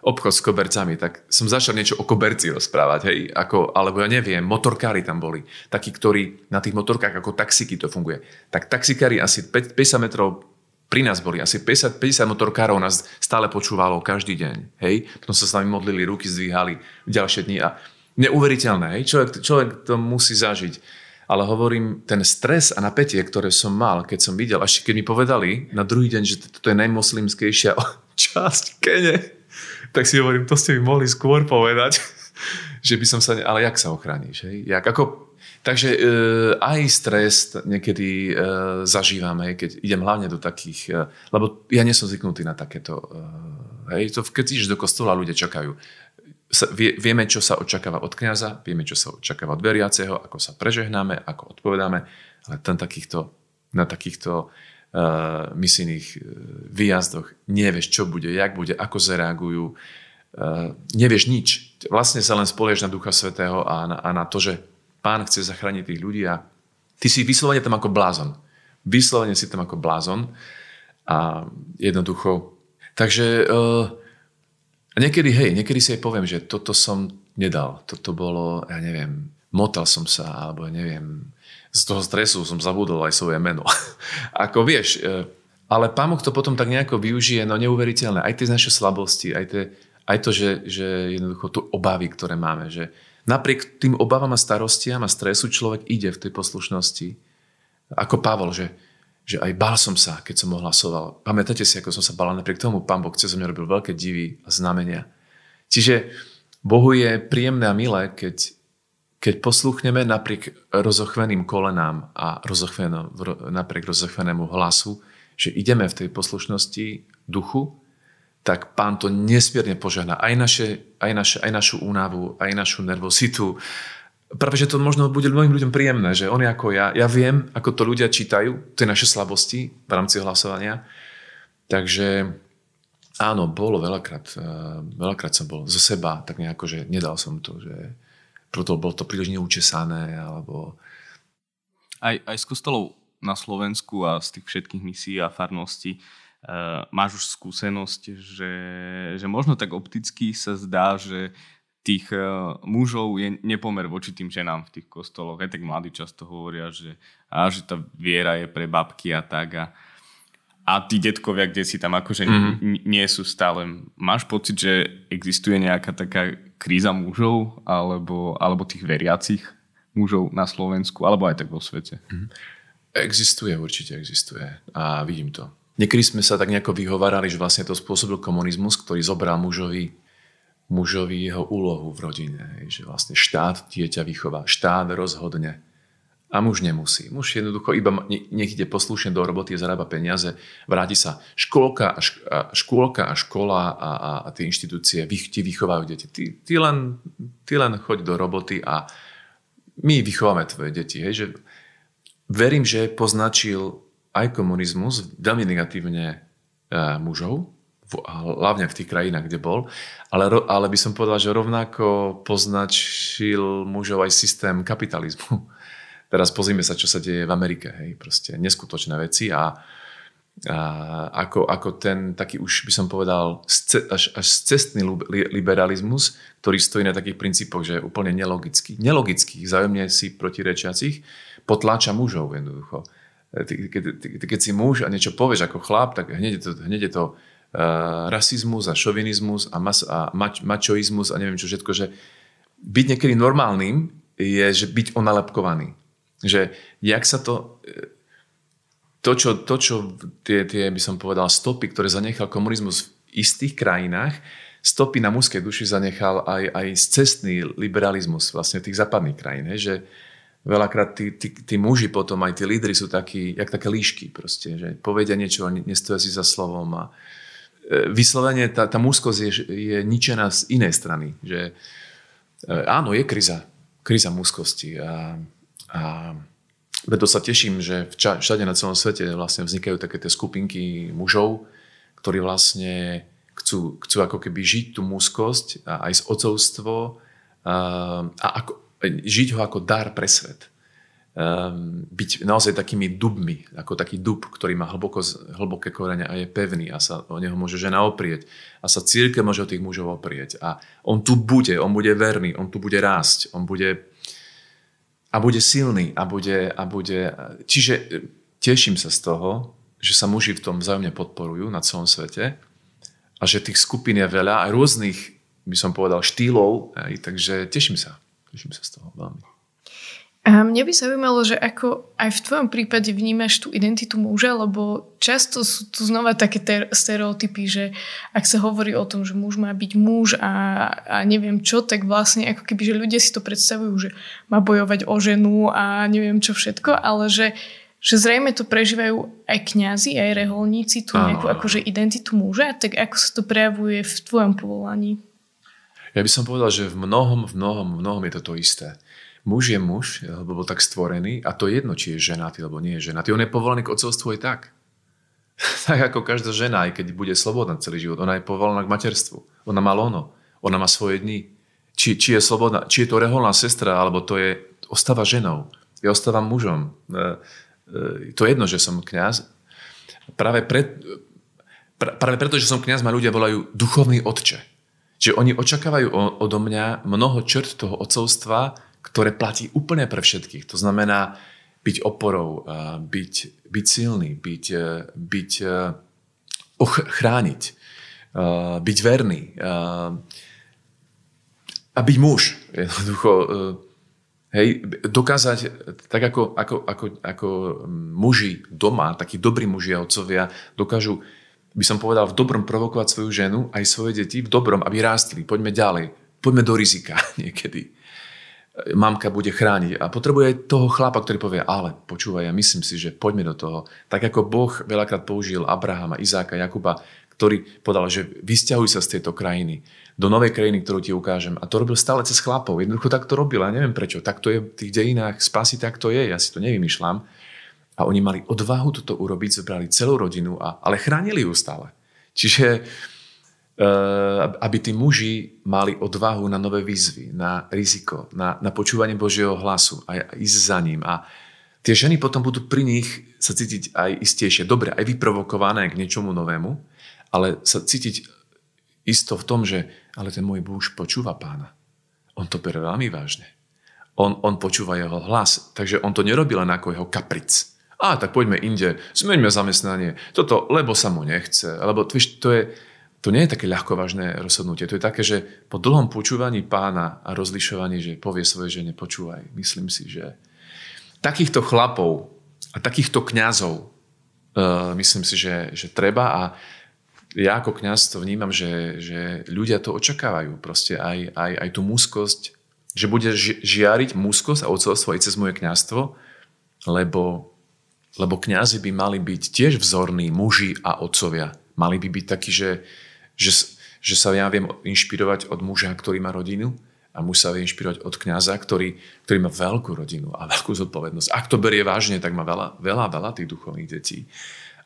obchod s kobercami. Tak som začal niečo o koberci rozprávať. Hej, ako, alebo ja neviem, motorkári tam boli. Takí, ktorí na tých motorkách ako taxiky to funguje. Tak taxikári asi 50 metrov pri nás boli. Asi 50, 50 motorkárov nás stále počúvalo každý deň. Hej, potom sa s nami modlili, ruky zdvíhali v ďalšie dni. A neuveriteľné. Hej, človek, človek to musí zažiť ale hovorím, ten stres a napätie, ktoré som mal, keď som videl, až keď mi povedali na druhý deň, že toto je najmoslimskejšia (laughs) časť Kene, tak si hovorím, to ste mi mohli skôr povedať, (laughs) že by som sa, ne... ale jak sa ochrániš, hej? Jak, ako... Takže e, aj stres niekedy e, zažívame, keď idem hlavne do takých, e, lebo ja nie som zvyknutý na takéto, e, hej, to keď ideš do kostola, ľudia čakajú vie, vieme, čo sa očakáva od kniaza, vieme, čo sa očakáva od veriaceho, ako sa prežehnáme, ako odpovedáme, ale ten takýchto, na takýchto uh, misijných uh, výjazdoch nevieš, čo bude, jak bude, ako zareagujú, uh, nevieš nič. Vlastne sa len spolieš na Ducha Svetého a na, a na to, že Pán chce zachrániť tých ľudí a ty si vyslovene tam ako blázon. Vyslovene si tam ako blázon a jednoducho. Takže uh, a niekedy, hej, niekedy si aj poviem, že toto som nedal. Toto bolo, ja neviem, motal som sa, alebo neviem, z toho stresu som zabudol aj svoje meno. (laughs) Ako vieš, e, ale Boh to potom tak nejako využije, no neuveriteľné. Aj tie naše slabosti, aj, tie, aj to, že, že jednoducho tu obavy, ktoré máme, že napriek tým obavám a starostiam a stresu človek ide v tej poslušnosti. Ako Pavol, že že aj bál som sa, keď som ohlasoval. Pamätáte si, ako som sa bál, napriek tomu pán Boh cez mňa robil veľké divy a znamenia. Čiže Bohu je príjemné a milé, keď, keď posluchneme napriek rozochveným kolenám a rozochvenom, napriek rozochvenému hlasu, že ideme v tej poslušnosti duchu, tak pán to nesmierne požehná. Aj, naše, aj, naše, aj našu únavu, aj našu nervozitu, práve, že to možno bude mnohým ľuďom príjemné, že oni ako ja, ja viem, ako to ľudia čítajú, tie naše slabosti v rámci hlasovania. Takže áno, bolo veľakrát, eh, veľakrát som bol zo seba, tak nejako, že nedal som to, že proto bolo to príliš neučesané, alebo... Aj, aj z kostolov na Slovensku a z tých všetkých misií a farností uh, máš už skúsenosť, že, že možno tak opticky sa zdá, že tých uh, mužov je nepomer voči tým ženám v tých kostoloch. Aj tak mladí často hovoria, že, á, že tá viera je pre babky a tak. A, a tí detkovia, kde si tam akože mm-hmm. nie sú stále. Máš pocit, že existuje nejaká taká kríza mužov alebo, alebo tých veriacich mužov na Slovensku alebo aj tak vo svete? Mm-hmm. Existuje, určite existuje. A vidím to. Niekedy sme sa tak nejako vyhovárali, že vlastne to spôsobil komunizmus, ktorý zobral mužovi mužovi jeho úlohu v rodine. Že vlastne štát dieťa vychová, štát rozhodne. A muž nemusí. Muž jednoducho iba nech ide poslušne do roboty, zarába peniaze, vráti sa. Škôlka a, šk- a, škôlka a škola a, a, a tie inštitúcie vych, ti vychovajú deti. Ty, ty, len, ty len choď do roboty a my vychováme tvoje deti. Hej, že verím, že poznačil aj komunizmus veľmi negatívne e, mužov, hlavne v tých krajinách, kde bol, ale, ale by som povedal, že rovnako poznačil mužov aj systém kapitalizmu (laughs) Teraz pozrime sa, čo sa deje v Amerike. Hej, proste neskutočné veci a, a ako, ako ten taký už by som povedal až, až cestný liberalizmus, ktorý stojí na takých princípoch, že je úplne nelogický. Nelogických, vzájomne si protirečiacich, potláča mužov jednoducho. Keď, ty, keď si muž a niečo povieš ako chlap, tak hneď je to, hneď je to rasizmus a šovinizmus a, mas, a mač, mačoizmus a neviem čo všetko, že byť niekedy normálnym je, že byť onalepkovaný. Že jak sa to... To, čo, to, čo tie, tie, by som povedal, stopy, ktoré zanechal komunizmus v istých krajinách, stopy na mužskej duši zanechal aj, aj cestný liberalizmus vlastne tých západných krajín. Hej, že veľakrát tí, tí, tí muži potom, aj tí lídry sú takí, jak také líšky proste, že povedia niečo a nestoja si za slovom a vyslovene tá, tá mužskosť je, je ničená z inej strany. Že, e, áno, je kríza, kríza mužskosti a a preto sa teším, že všade na celom svete vlastne vznikajú také tie skupinky mužov, ktorí vlastne chcú, chcú ako keby žiť tú mužskosť aj z ocovstvo a, a ako, žiť ho ako dar pre svet. Um, byť naozaj takými dubmi, ako taký dub, ktorý má hlboko, hlboké korene a je pevný a sa o neho môže žena oprieť a sa círke môže o tých mužov oprieť a on tu bude, on bude verný, on tu bude rásť, on bude a bude silný a bude, a bude... Čiže e, teším sa z toho, že sa muži v tom vzájomne podporujú na celom svete a že tých skupín je veľa, aj rôznych, by som povedal, štýlov, aj, takže teším sa. Teším sa z toho veľmi. A mne by zaujímalo, že ako aj v tvojom prípade vnímaš tú identitu muža, lebo často sú tu znova také ter- stereotypy, že ak sa hovorí o tom, že muž má byť muž a, a neviem čo, tak vlastne ako keby, že ľudia si to predstavujú, že má bojovať o ženu a neviem čo všetko, ale že, že zrejme to prežívajú aj kňazi, aj reholníci, tú nejakú akože identitu muža, tak ako sa to prejavuje v tvojom povolaní? Ja by som povedal, že v mnohom, v mnohom, v mnohom je to to isté muž je muž, lebo bol tak stvorený a to je jedno, či je ženatý, alebo nie je ženatý. On je povolaný k otcovstvu aj tak. (laughs) tak ako každá žena, aj keď bude slobodná celý život, ona je povolaná k materstvu. Ona má lono, ona má svoje dni. Či, či je slobodná, či je to reholná sestra, alebo to je, ostáva ženou. Ja ostávam mužom. E, e, to je jedno, že som kňaz. Práve, pre, práve preto, že som kňaz, ma ľudia volajú duchovný otče. Že oni očakávajú odo mňa mnoho črt toho otcovstva, ktoré platí úplne pre všetkých. To znamená byť oporou, byť, byť silný, byť, e, byť e, chrániť, e, byť verný a byť muž. Jednoducho, hej, dokázať, tak ako, ako, ako, ako muži doma, takí dobrí muži a otcovia, dokážu by som povedal, v dobrom provokovať svoju ženu, aj svoje deti, v dobrom, aby rástli. Poďme ďalej. Poďme do rizika (laughs) niekedy mamka bude chrániť. A potrebuje aj toho chlapa, ktorý povie, ale počúvaj, ja myslím si, že poďme do toho. Tak ako Boh veľakrát použil Abrahama, Izáka, Jakuba, ktorý povedal, že vysťahuj sa z tejto krajiny do novej krajiny, ktorú ti ukážem. A to robil stále cez chlapov. Jednoducho tak to robil. Ja neviem prečo. Tak to je v tých dejinách spasy, tak to je. Ja si to nevymýšľam. A oni mali odvahu toto urobiť, zobrali celú rodinu, a, ale chránili ju stále. Čiže aby tí muži mali odvahu na nové výzvy, na riziko, na, na počúvanie Božieho hlasu a ísť za ním. A tie ženy potom budú pri nich sa cítiť aj istejšie, dobre, aj vyprovokované k niečomu novému, ale sa cítiť isto v tom, že ale ten môj muž počúva pána. On to bere veľmi vážne. On, on počúva jeho hlas, takže on to nerobí len ako jeho kapric. A tak poďme inde, zmeňme zamestnanie, toto, lebo sa mu nechce, lebo to je, to nie je také ľahkovážne rozhodnutie. To je také, že po dlhom počúvaní pána a rozlišovaní, že povie svoje žene, počúvaj, myslím si, že takýchto chlapov a takýchto kňazov uh, myslím si, že, že treba a ja ako kňaz to vnímam, že, že ľudia to očakávajú. Proste aj, aj, aj tú mužskosť, že bude žiariť mužskosť a otcovstvo aj cez moje kňazstvo, lebo, lebo kňazi by mali byť tiež vzorní muži a otcovia. Mali by byť takí, že, že, že sa ja viem inšpirovať od muža, ktorý má rodinu a muž sa vie inšpirovať od kňaza, ktorý, ktorý má veľkú rodinu a veľkú zodpovednosť. Ak to berie vážne, tak má veľa, veľa, veľa tých duchovných detí.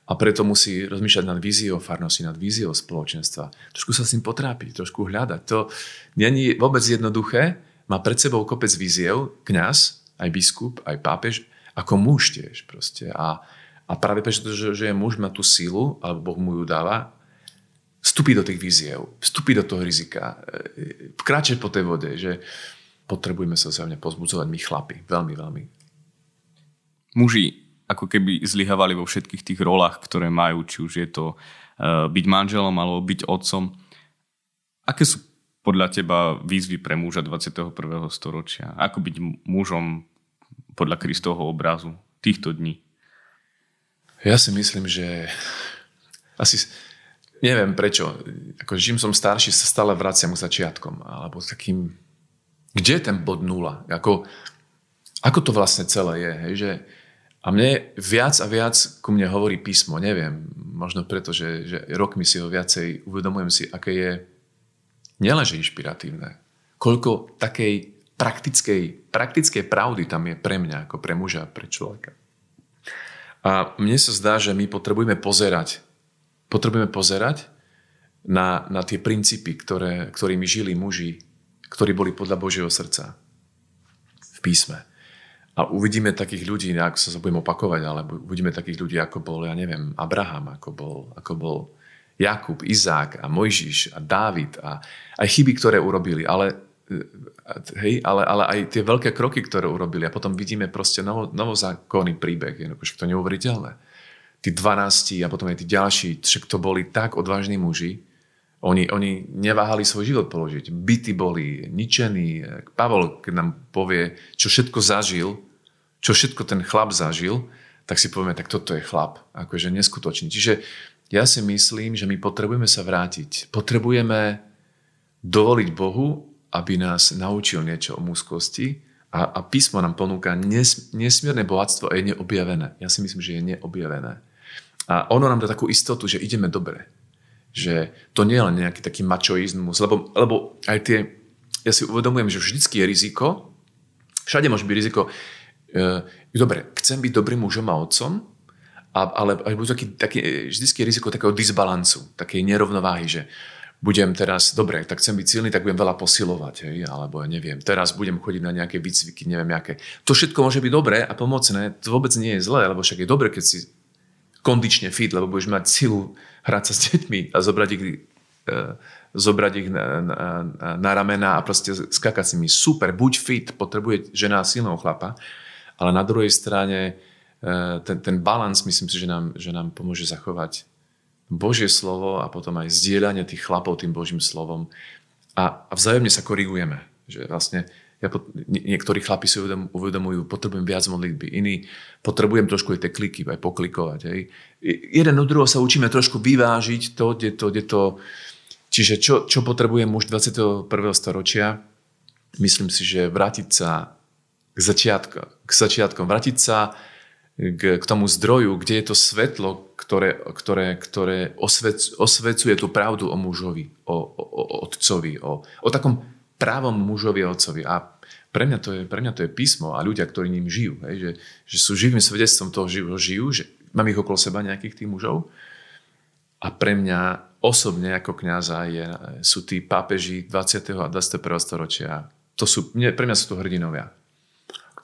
A preto musí rozmýšľať nad víziou farnosti, nad víziou spoločenstva. Trošku sa s tým potrápiť, trošku hľadať. To není vôbec jednoduché. Má pred sebou kopec víziev, kňaz, aj biskup, aj pápež, ako muž tiež proste. A, a práve preto, že, že je muž, má tú sílu, alebo Boh mu ju dáva, vstúpi do tých víziev, vstúpi do toho rizika, vkráčať po tej vode, že potrebujeme sa vzájomne pozbudzovať my chlapi. Veľmi, veľmi. Muži ako keby zlyhávali vo všetkých tých rolách, ktoré majú, či už je to uh, byť manželom alebo byť otcom. Aké sú podľa teba výzvy pre muža 21. storočia? Ako byť mužom podľa Kristovho obrazu týchto dní? Ja si myslím, že asi neviem prečo. Ako čím som starší, sa stále vraciam k začiatkom. Alebo takým... Kde je ten bod nula? Ako, ako to vlastne celé je? Hej? Že, a mne viac a viac ku mne hovorí písmo, neviem, možno preto, že, že rokmi si ho viacej uvedomujem si, aké je nielenže inšpiratívne, koľko takej praktickej, praktickej pravdy tam je pre mňa, ako pre muža, pre človeka. A mne sa zdá, že my potrebujeme pozerať, potrebujeme pozerať na, na tie princípy, ktoré, ktorými žili muži, ktorí boli podľa Božieho srdca v písme. A uvidíme takých ľudí, ak sa budem opakovať, ale uvidíme takých ľudí, ako bol, ja neviem, Abraham, ako bol, ako bol Jakub, Izák a Mojžiš a Dávid a aj chyby, ktoré urobili, ale, hej, ale, ale aj tie veľké kroky, ktoré urobili. A potom vidíme proste novo, novozákonný príbeh, je to neuveriteľné. Tí 12 a potom aj tí ďalší, však to boli tak odvážni muži, oni, oni neváhali svoj život položiť. Byty boli ničení. Pavol, keď nám povie, čo všetko zažil, čo všetko ten chlap zažil, tak si povieme, tak toto je chlap, akože neskutočný. Čiže ja si myslím, že my potrebujeme sa vrátiť. Potrebujeme dovoliť Bohu, aby nás naučil niečo o mužskosti a, a písmo nám ponúka nes, nesmierne bohatstvo a je neobjavené. Ja si myslím, že je neobjavené. A ono nám dá takú istotu, že ideme dobre. Že to nie je len nejaký taký mačoizmus, lebo, lebo aj tie, ja si uvedomujem, že vždycky je riziko, všade môže byť riziko, uh, dobre, chcem byť dobrým mužom a otcom, a, ale aj bude taký, taký vždycky riziko takého disbalancu, takej nerovnováhy, že budem teraz, dobre, tak chcem byť silný, tak budem veľa posilovať, hej, alebo ja neviem, teraz budem chodiť na nejaké výcviky, neviem aké. To všetko môže byť dobré a pomocné, to vôbec nie je zlé, lebo však je dobre, keď si kondične fit, lebo budeš mať silu hrať sa s deťmi a zobrať ich, uh, zobrať ich na, na, na ramena a proste skakať s nimi. Super, buď fit, potrebuje žena silného chlapa, ale na druhej strane e, ten, ten balans myslím si, že nám, že nám pomôže zachovať Božie slovo a potom aj zdieľanie tých chlapov tým Božím slovom. A, a vzájomne sa korigujeme. Že vlastne ja, niektorí chlapi si uvedomujú, potrebujem viac modlitby, iní potrebujem trošku aj tie kliky, aj poklikovať. Hej. Jeden od druhého sa učíme trošku vyvážiť to, kde to, kde to. Čiže čo, čo potrebuje muž 21. storočia? Myslím si, že vrátiť sa k, začiatku, k začiatkom, vrátiť sa k, k tomu zdroju, kde je to svetlo, ktoré, ktoré, ktoré osvec, osvecuje tú pravdu o mužovi, o, o, o otcovi, o, o takom právom mužovi a otcovi. A pre mňa, to je, pre mňa to je písmo a ľudia, ktorí ním žijú. Hej, že, že sú živým svedectvom toho, že žijú, že mám ich okolo seba nejakých tých mužov. A pre mňa osobne ako kňaza je, sú tí pápeži 20. a 21. storočia. To sú, pre mňa sú to hrdinovia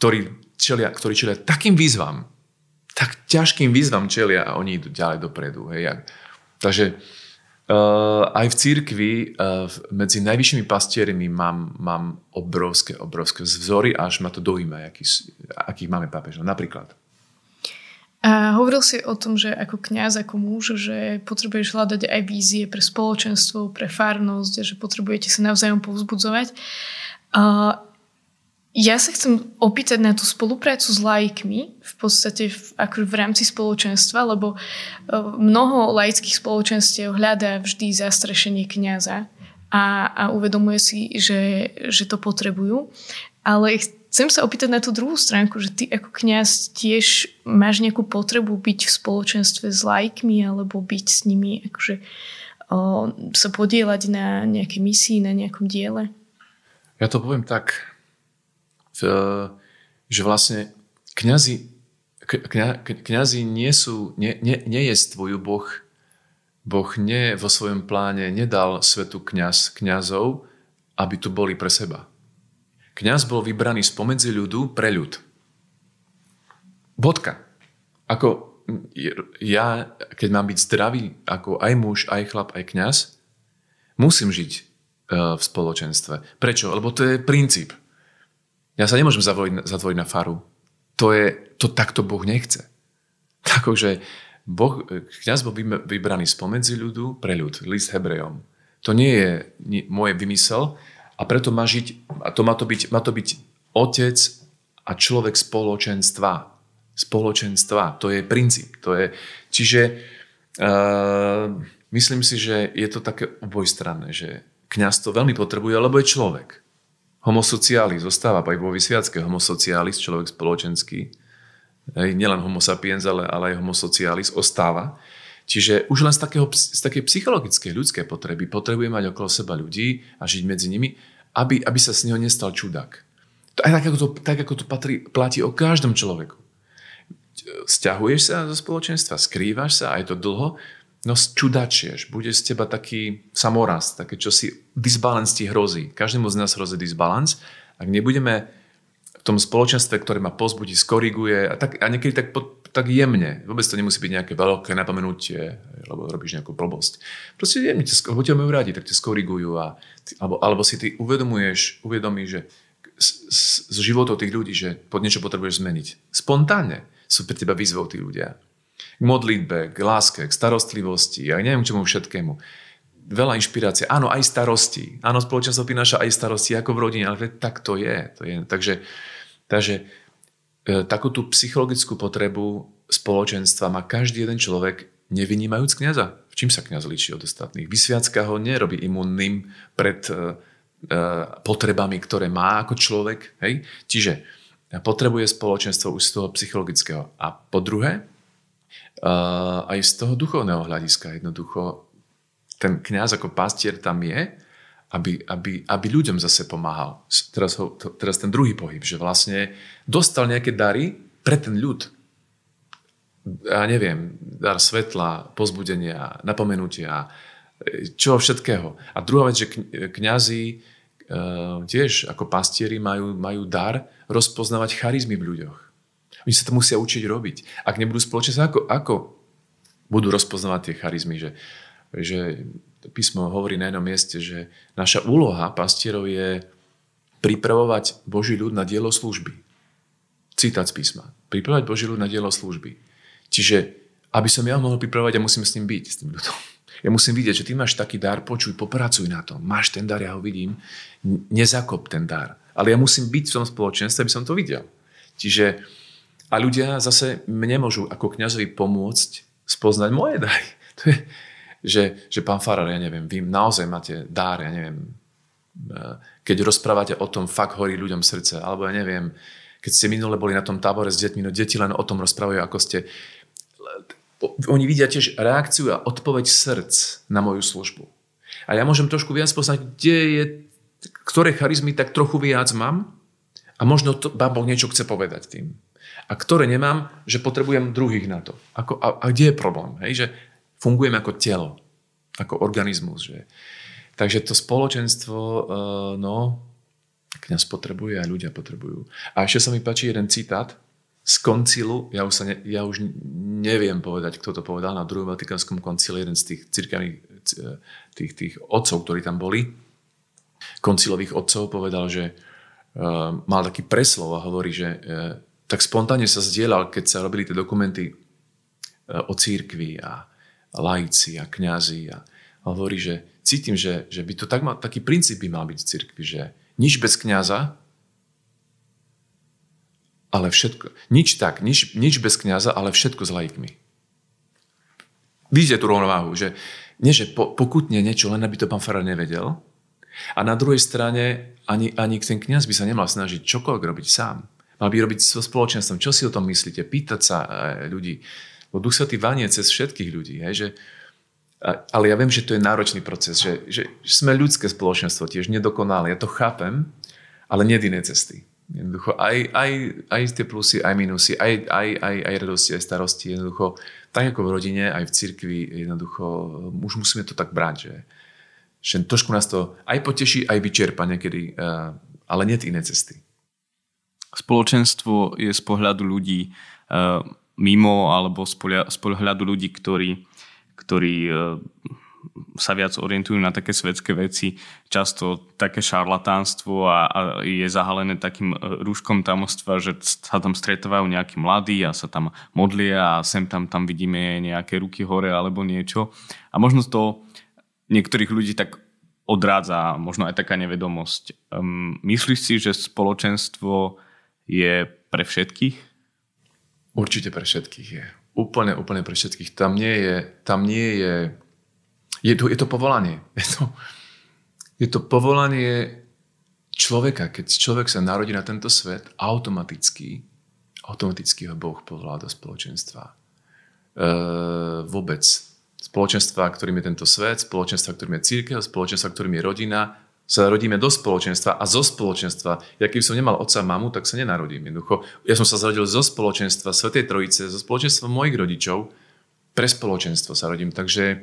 ktorí čelia, ktorí čelia takým výzvam, tak ťažkým výzvam čelia a oni idú ďalej dopredu. Hej. Takže aj v církvi uh, medzi najvyššími pastiermi mám, mám obrovské, obrovské vzory, až ma to dojíma, aký, máme pápežov. Napríklad. A hovoril si o tom, že ako kňaz, ako muž, že potrebuješ hľadať aj vízie pre spoločenstvo, pre farnosť, že potrebujete sa navzájom povzbudzovať. Uh, ja sa chcem opýtať na tú spoluprácu s laikmi, v podstate v, ako v rámci spoločenstva, lebo e, mnoho laických spoločenstiev hľadá vždy zastrešenie kniaza a, a uvedomuje si, že, že to potrebujú. Ale chcem sa opýtať na tú druhú stránku, že ty ako kňaz tiež máš nejakú potrebu byť v spoločenstve s lajkmi alebo byť s nimi, akože o, sa podielať na nejaké misii, na nejakom diele? Ja to poviem tak, že vlastne kňazi, kňa, kňazi nie sú, nie, nie, nejesstvujú Boh, Boh nie vo svojom pláne nedal svetu kňaz, kňazov, aby tu boli pre seba Kňaz bol vybraný spomedzi ľudu pre ľud. Bodka. Ako ja, keď mám byť zdravý, ako aj muž, aj chlap, aj kňaz, musím žiť e, v spoločenstve. Prečo? Lebo to je princíp. Ja sa nemôžem zatvoriť, zatvoriť na faru. To, je, to takto Boh nechce. Takže (laughs) boh, kňaz bol vybraný spomedzi ľudu pre ľud, list Hebrejom. To nie je môj vymysel, a preto má žiť, a to má to byť, má to byť otec a človek spoločenstva. Spoločenstva, to je princíp. To je, čiže uh, myslím si, že je to také obojstranné, že kňaz to veľmi potrebuje, lebo je človek. Homosociális zostáva aj vo vysviacké homosociális, človek spoločenský. Hej, nielen homo sapiens, ale, ale aj homosociális ostáva. Čiže už len z, takého, z takej psychologickej ľudskej potreby potrebuje mať okolo seba ľudí a žiť medzi nimi aby, aby sa z neho nestal čudák. To aj tak, ako to, tak, ako to patrí, platí o každom človeku. Sťahuješ sa zo spoločenstva, skrývaš sa, aj to dlho, no čudačieš, bude z teba taký samorast, také čosi, disbalans ti hrozí. Každému z nás hrozí disbalans. Ak nebudeme v tom spoločenstve, ktoré ma pozbudí, skoriguje a, tak, a niekedy tak, tak jemne, vôbec to nemusí byť nejaké veľké napomenutie, lebo robíš nejakú blbosť. Proste jemne, lebo ťa majú radi, tak ťa skorigujú a alebo, alebo si ty uvedomuješ, uvedomíš, že z, z životov tých ľudí, že pod niečo potrebuješ zmeniť. Spontánne sú pre teba výzvou tí ľudia. K modlitbe, k láske, k starostlivosti, ja neviem čomu všetkému. Veľa inšpirácie. Áno, aj starosti. Áno, spoločenstvo prináša aj starosti ako v rodine, ale tak to je. To je. Takže, takže e, takú tú psychologickú potrebu spoločenstva má každý jeden človek nevynímajúc kniaza. V čím sa kniaz líši od ostatných? Vysviacka ho nerobí imunným pred uh, potrebami, ktoré má ako človek. Hej? Čiže potrebuje spoločenstvo už z toho psychologického. A po druhé, aj z toho duchovného hľadiska jednoducho ten kňaz ako pastier tam je, aby, aby, aby ľuďom zase pomáhal. Teraz, ho, teraz ten druhý pohyb, že vlastne dostal nejaké dary pre ten ľud, ja neviem, dar svetla, pozbudenia, napomenutia, čo všetkého. A druhá vec, že kňazi e, tiež ako pastieri majú, majú dar rozpoznávať charizmy v ľuďoch. Oni sa to musia učiť robiť. Ak nebudú spoločne, ako, ako budú rozpoznávať tie charizmy? Že, že písmo hovorí na jednom mieste, že naša úloha pastierov je pripravovať Boží ľud na dielo služby. Citát z písma. Pripravovať Boží ľud na dielo služby. Čiže, aby som ja mohol pripravovať, ja musím s ním byť, s tým ľudom. Ja musím vidieť, že ty máš taký dar, počuj, popracuj na tom. Máš ten dar, ja ho vidím. Nezakop ten dar. Ale ja musím byť v tom spoločenstve, aby som to videl. Čiže, a ľudia zase mne môžu ako kňazovi pomôcť spoznať moje dary. (laughs) To je, že, že pán Farar, ja neviem, vy naozaj máte dar, ja neviem, eh, keď rozprávate o tom, fakt horí ľuďom srdce, alebo ja neviem, keď ste minule boli na tom tábore s deťmi, no deti len o tom rozprávajú, ako ste oni vidia tiež reakciu a odpoveď srdc na moju službu. A ja môžem trošku viac poznať, kde je, ktoré charizmy tak trochu viac mám a možno to Boh niečo chce povedať tým. A ktoré nemám, že potrebujem druhých na to. Ako, a, a kde je problém? Hej? Že fungujem ako telo, ako organizmus. Že... Takže to spoločenstvo, uh, no, kniaz potrebuje a ľudia potrebujú. A ešte sa mi páči jeden citát, z koncilu, ja už, sa ne, ja už neviem povedať, kto to povedal na druhom Vatikánskom koncile, jeden z tých cirkevných tých, tých otcov, ktorí tam boli, koncilových otcov, povedal, že uh, mal taký preslov a hovorí, že uh, tak spontánne sa zdieľal, keď sa robili tie dokumenty uh, o církvi a, laici a kňazi a, hovorí, že cítim, že, že by to tak mal, taký princíp by mal byť v církvi, že nič bez kňaza, ale všetko, nič tak, nič, nič bez kniaza, ale všetko s laikmi. Vidíte tú rovnováhu, že nie, že po, pokutne niečo, len aby to pán Farár nevedel, a na druhej strane, ani, ani ten kniaz by sa nemal snažiť čokoľvek robiť sám. Mal by robiť so spoločenstvom. Čo si o tom myslíte? Pýtať sa e, ľudí. Bo Duch Svetý vanie cez všetkých ľudí. Hej, že, ale ja viem, že to je náročný proces, že, že, sme ľudské spoločenstvo, tiež nedokonalé. Ja to chápem, ale nie iné cesty. Jednoducho aj, aj, aj tie plusy, aj minusy, aj, aj, aj, aj radosti, aj starosti. Jednoducho, tak ako v rodine, aj v cirkvi, jednoducho, už musíme to tak brať, že, že trošku nás to aj poteší, aj vyčerpa niekedy, uh, ale nie iné cesty. Spoločenstvo je z pohľadu ľudí uh, mimo alebo z pohľadu ľudí, ktorí, ktorí uh, sa viac orientujú na také svetské veci, často také šarlatánstvo a, a je zahalené takým rúškom tamostva, že sa tam stretávajú nejakí mladí a sa tam modlia a sem tam tam vidíme nejaké ruky hore alebo niečo. A možno to niektorých ľudí tak odrádza, možno aj taká nevedomosť. Um, myslíš si, že spoločenstvo je pre všetkých? Určite pre všetkých je. Úplne, úplne pre všetkých. Tam nie je, tam nie je, je to, je to povolanie. (laughs) Je to, je to povolanie človeka. Keď človek sa narodí na tento svet, automaticky, automaticky ho Boh povolá do spoločenstva. E, vôbec spoločenstva, ktorým je tento svet, spoločenstva, ktorým je církev, spoločenstva, ktorým je rodina, sa rodíme do spoločenstva a zo spoločenstva. Ja keby som nemal otca a mamu, tak sa nenarodím. Jednoducho, ja som sa zrodil zo spoločenstva Svetej Trojice, zo spoločenstva mojich rodičov, pre spoločenstvo sa rodím. Takže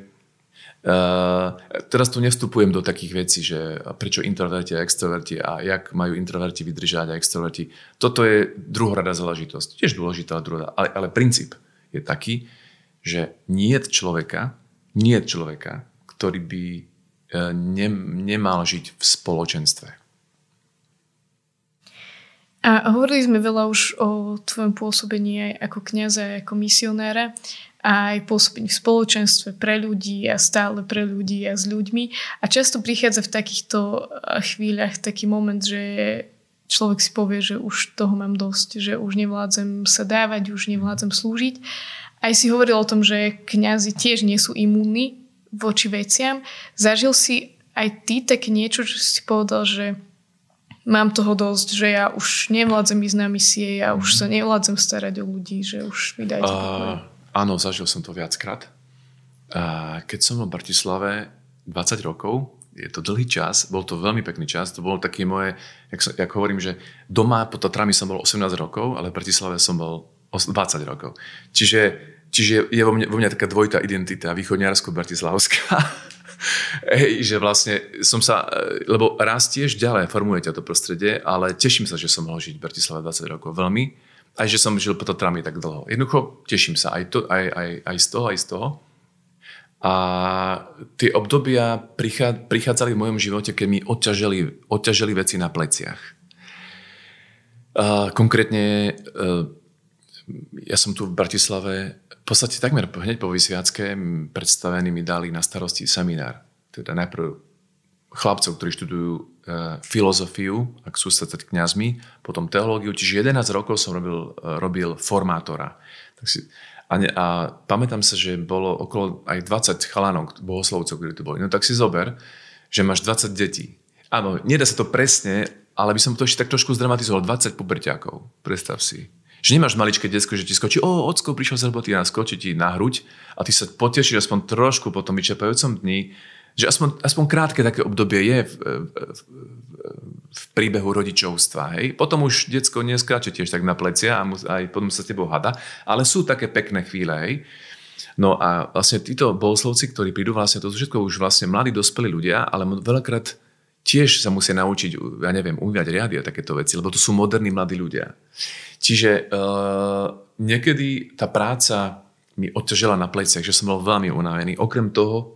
uh, teraz tu nevstupujem do takých vecí, že prečo introverti a extroverti a jak majú introverti vydržať a extroverti. Toto je druhorada záležitosť. Tiež dôležitá druhorada, ale, ale princíp je taký, že nie človeka, nie človeka, ktorý by ne, nemal žiť v spoločenstve. A hovorili sme veľa už o tvojom pôsobení aj ako kniaza, ako misionára aj pôsobení v spoločenstve pre ľudí a stále pre ľudí a s ľuďmi. A často prichádza v takýchto e, chvíľach taký moment, že človek si povie, že už toho mám dosť, že už nevládzem sa dávať, už nevládzem slúžiť aj si hovoril o tom, že kňazi tiež nie sú imúnni voči veciam. Zažil si aj ty také niečo, že si povedal, že mám toho dosť, že ja už nevládzem ísť na misie, ja už sa nevládzem starať o ľudí, že už mi dajte uh, Áno, zažil som to viackrát. Uh, keď som v Bratislave 20 rokov, je to dlhý čas, bol to veľmi pekný čas, to bolo také moje, jak, som, jak hovorím, že doma pod Tatrami som bol 18 rokov, ale v Bratislave som bol 20 rokov. Čiže, čiže je vo mne, vo mne taká dvojitá identita, východňarsko-bratislavská. (laughs) Hej, že vlastne som sa, lebo rastieš ďalej, formuje ťa to prostredie, ale teším sa, že som mohol žiť v Bratislave 20 rokov. Veľmi. Aj že som žil pod Tatrami tak dlho. Jednoducho teším sa aj, to, aj, aj, aj z toho, aj z toho. A tie obdobia prichádzali v mojom živote, keď mi odťažili, odťažili veci na pleciach. A konkrétne ja som tu v Bratislave, podstate takmer hneď po vysviacké predstavení mi dali na starosti seminár. Teda najprv chlapcov, ktorí študujú e, filozofiu, ak sú sa teda kňazmi, potom teológiu, čiže 11 rokov som robil, e, robil formátora. Tak si, a, ne, a pamätám sa, že bolo okolo aj 20 chalanov, bohoslovcov, ktorí tu boli. No tak si zober, že máš 20 detí. Áno, nedá sa to presne, ale by som to ešte tak trošku zdramatizoval. 20 puberťákov, predstav si. Že nemáš maličké detsko, že ti skočí, o, ocko prišiel z roboty a skočí ti na hruď a ty sa potešíš aspoň trošku po tom vyčerpajúcom dni, že aspoň, aspoň krátke také obdobie je v, v, v príbehu rodičovstva. Hej? Potom už detsko neskáče tiež tak na plecia a aj potom sa s tebou hada, ale sú také pekné chvíle. Hej? No a vlastne títo bohoslovci, ktorí prídu, vlastne to sú všetko už vlastne mladí, dospelí ľudia, ale veľakrát tiež sa musia naučiť, ja neviem, umývať riady a takéto veci, lebo to sú moderní mladí ľudia. Čiže uh, niekedy tá práca mi odťažila na pleciach, že som bol veľmi unavený. Okrem toho,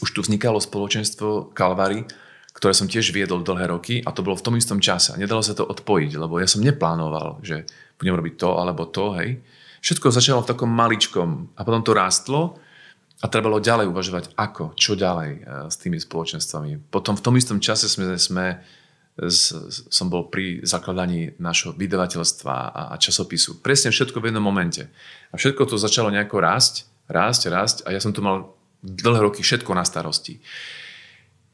už tu vznikalo spoločenstvo Kalvary, ktoré som tiež viedol dlhé roky a to bolo v tom istom čase. Nedalo sa to odpojiť, lebo ja som neplánoval, že budem robiť to alebo to, hej. Všetko začalo v takom maličkom a potom to rástlo a trebalo ďalej uvažovať, ako, čo ďalej eh, s tými spoločenstvami. Potom v tom istom čase sme, sme som bol pri zakladaní našho vydavateľstva a časopisu. Presne všetko v jednom momente. A všetko to začalo nejako rásť, rásť, rásť a ja som to mal dlhé roky všetko na starosti.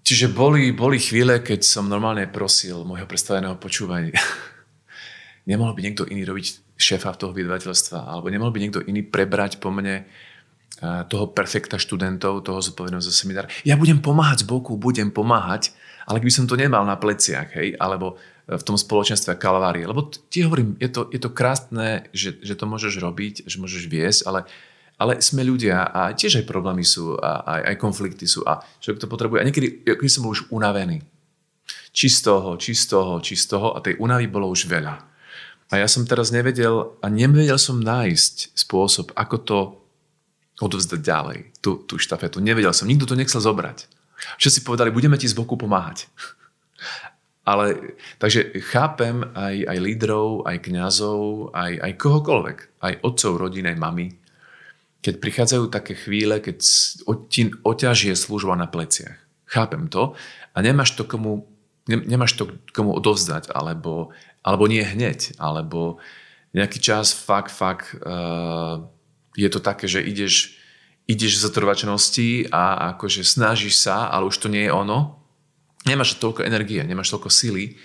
čiže boli, boli chvíle, keď som normálne prosil môjho predstaveného počúvania. (laughs) nemohol by niekto iný robiť šéfa toho vydavateľstva, alebo nemohol by niekto iný prebrať po mne toho perfekta študentov, toho zodpovedného za seminár. Ja budem pomáhať z boku, budem pomáhať, ale keby som to nemal na pleciach, hej, alebo v tom spoločenstve kalvárie. Lebo ti hovorím, je to, je to krásne, že, že to môžeš robiť, že môžeš viesť, ale, ale sme ľudia a tiež aj problémy sú a aj, aj konflikty sú a človek to potrebuje. A niekedy, keď som bol už unavený, či z toho, či z toho, či z toho a tej únavy bolo už veľa. A ja som teraz nevedel a nevedel som nájsť spôsob, ako to odovzdať ďalej, tú, tú štafetu. Nevedel som, nikto to nechcel zobrať. Všetci povedali, budeme ti z boku pomáhať. (laughs) Ale, takže chápem aj, aj lídrov, aj kňazov, aj, aj kohokoľvek, aj otcov rodiny, aj mami, keď prichádzajú také chvíle, keď ti oťažie služba na pleciach. Chápem to a nemáš to komu, nemáš to komu odovzdať, alebo, alebo nie hneď, alebo nejaký čas fakt, fakt uh, je to také, že ideš, ideš z trvačnosti a akože snažíš sa, ale už to nie je ono. Nemáš toľko energie, nemáš toľko sily,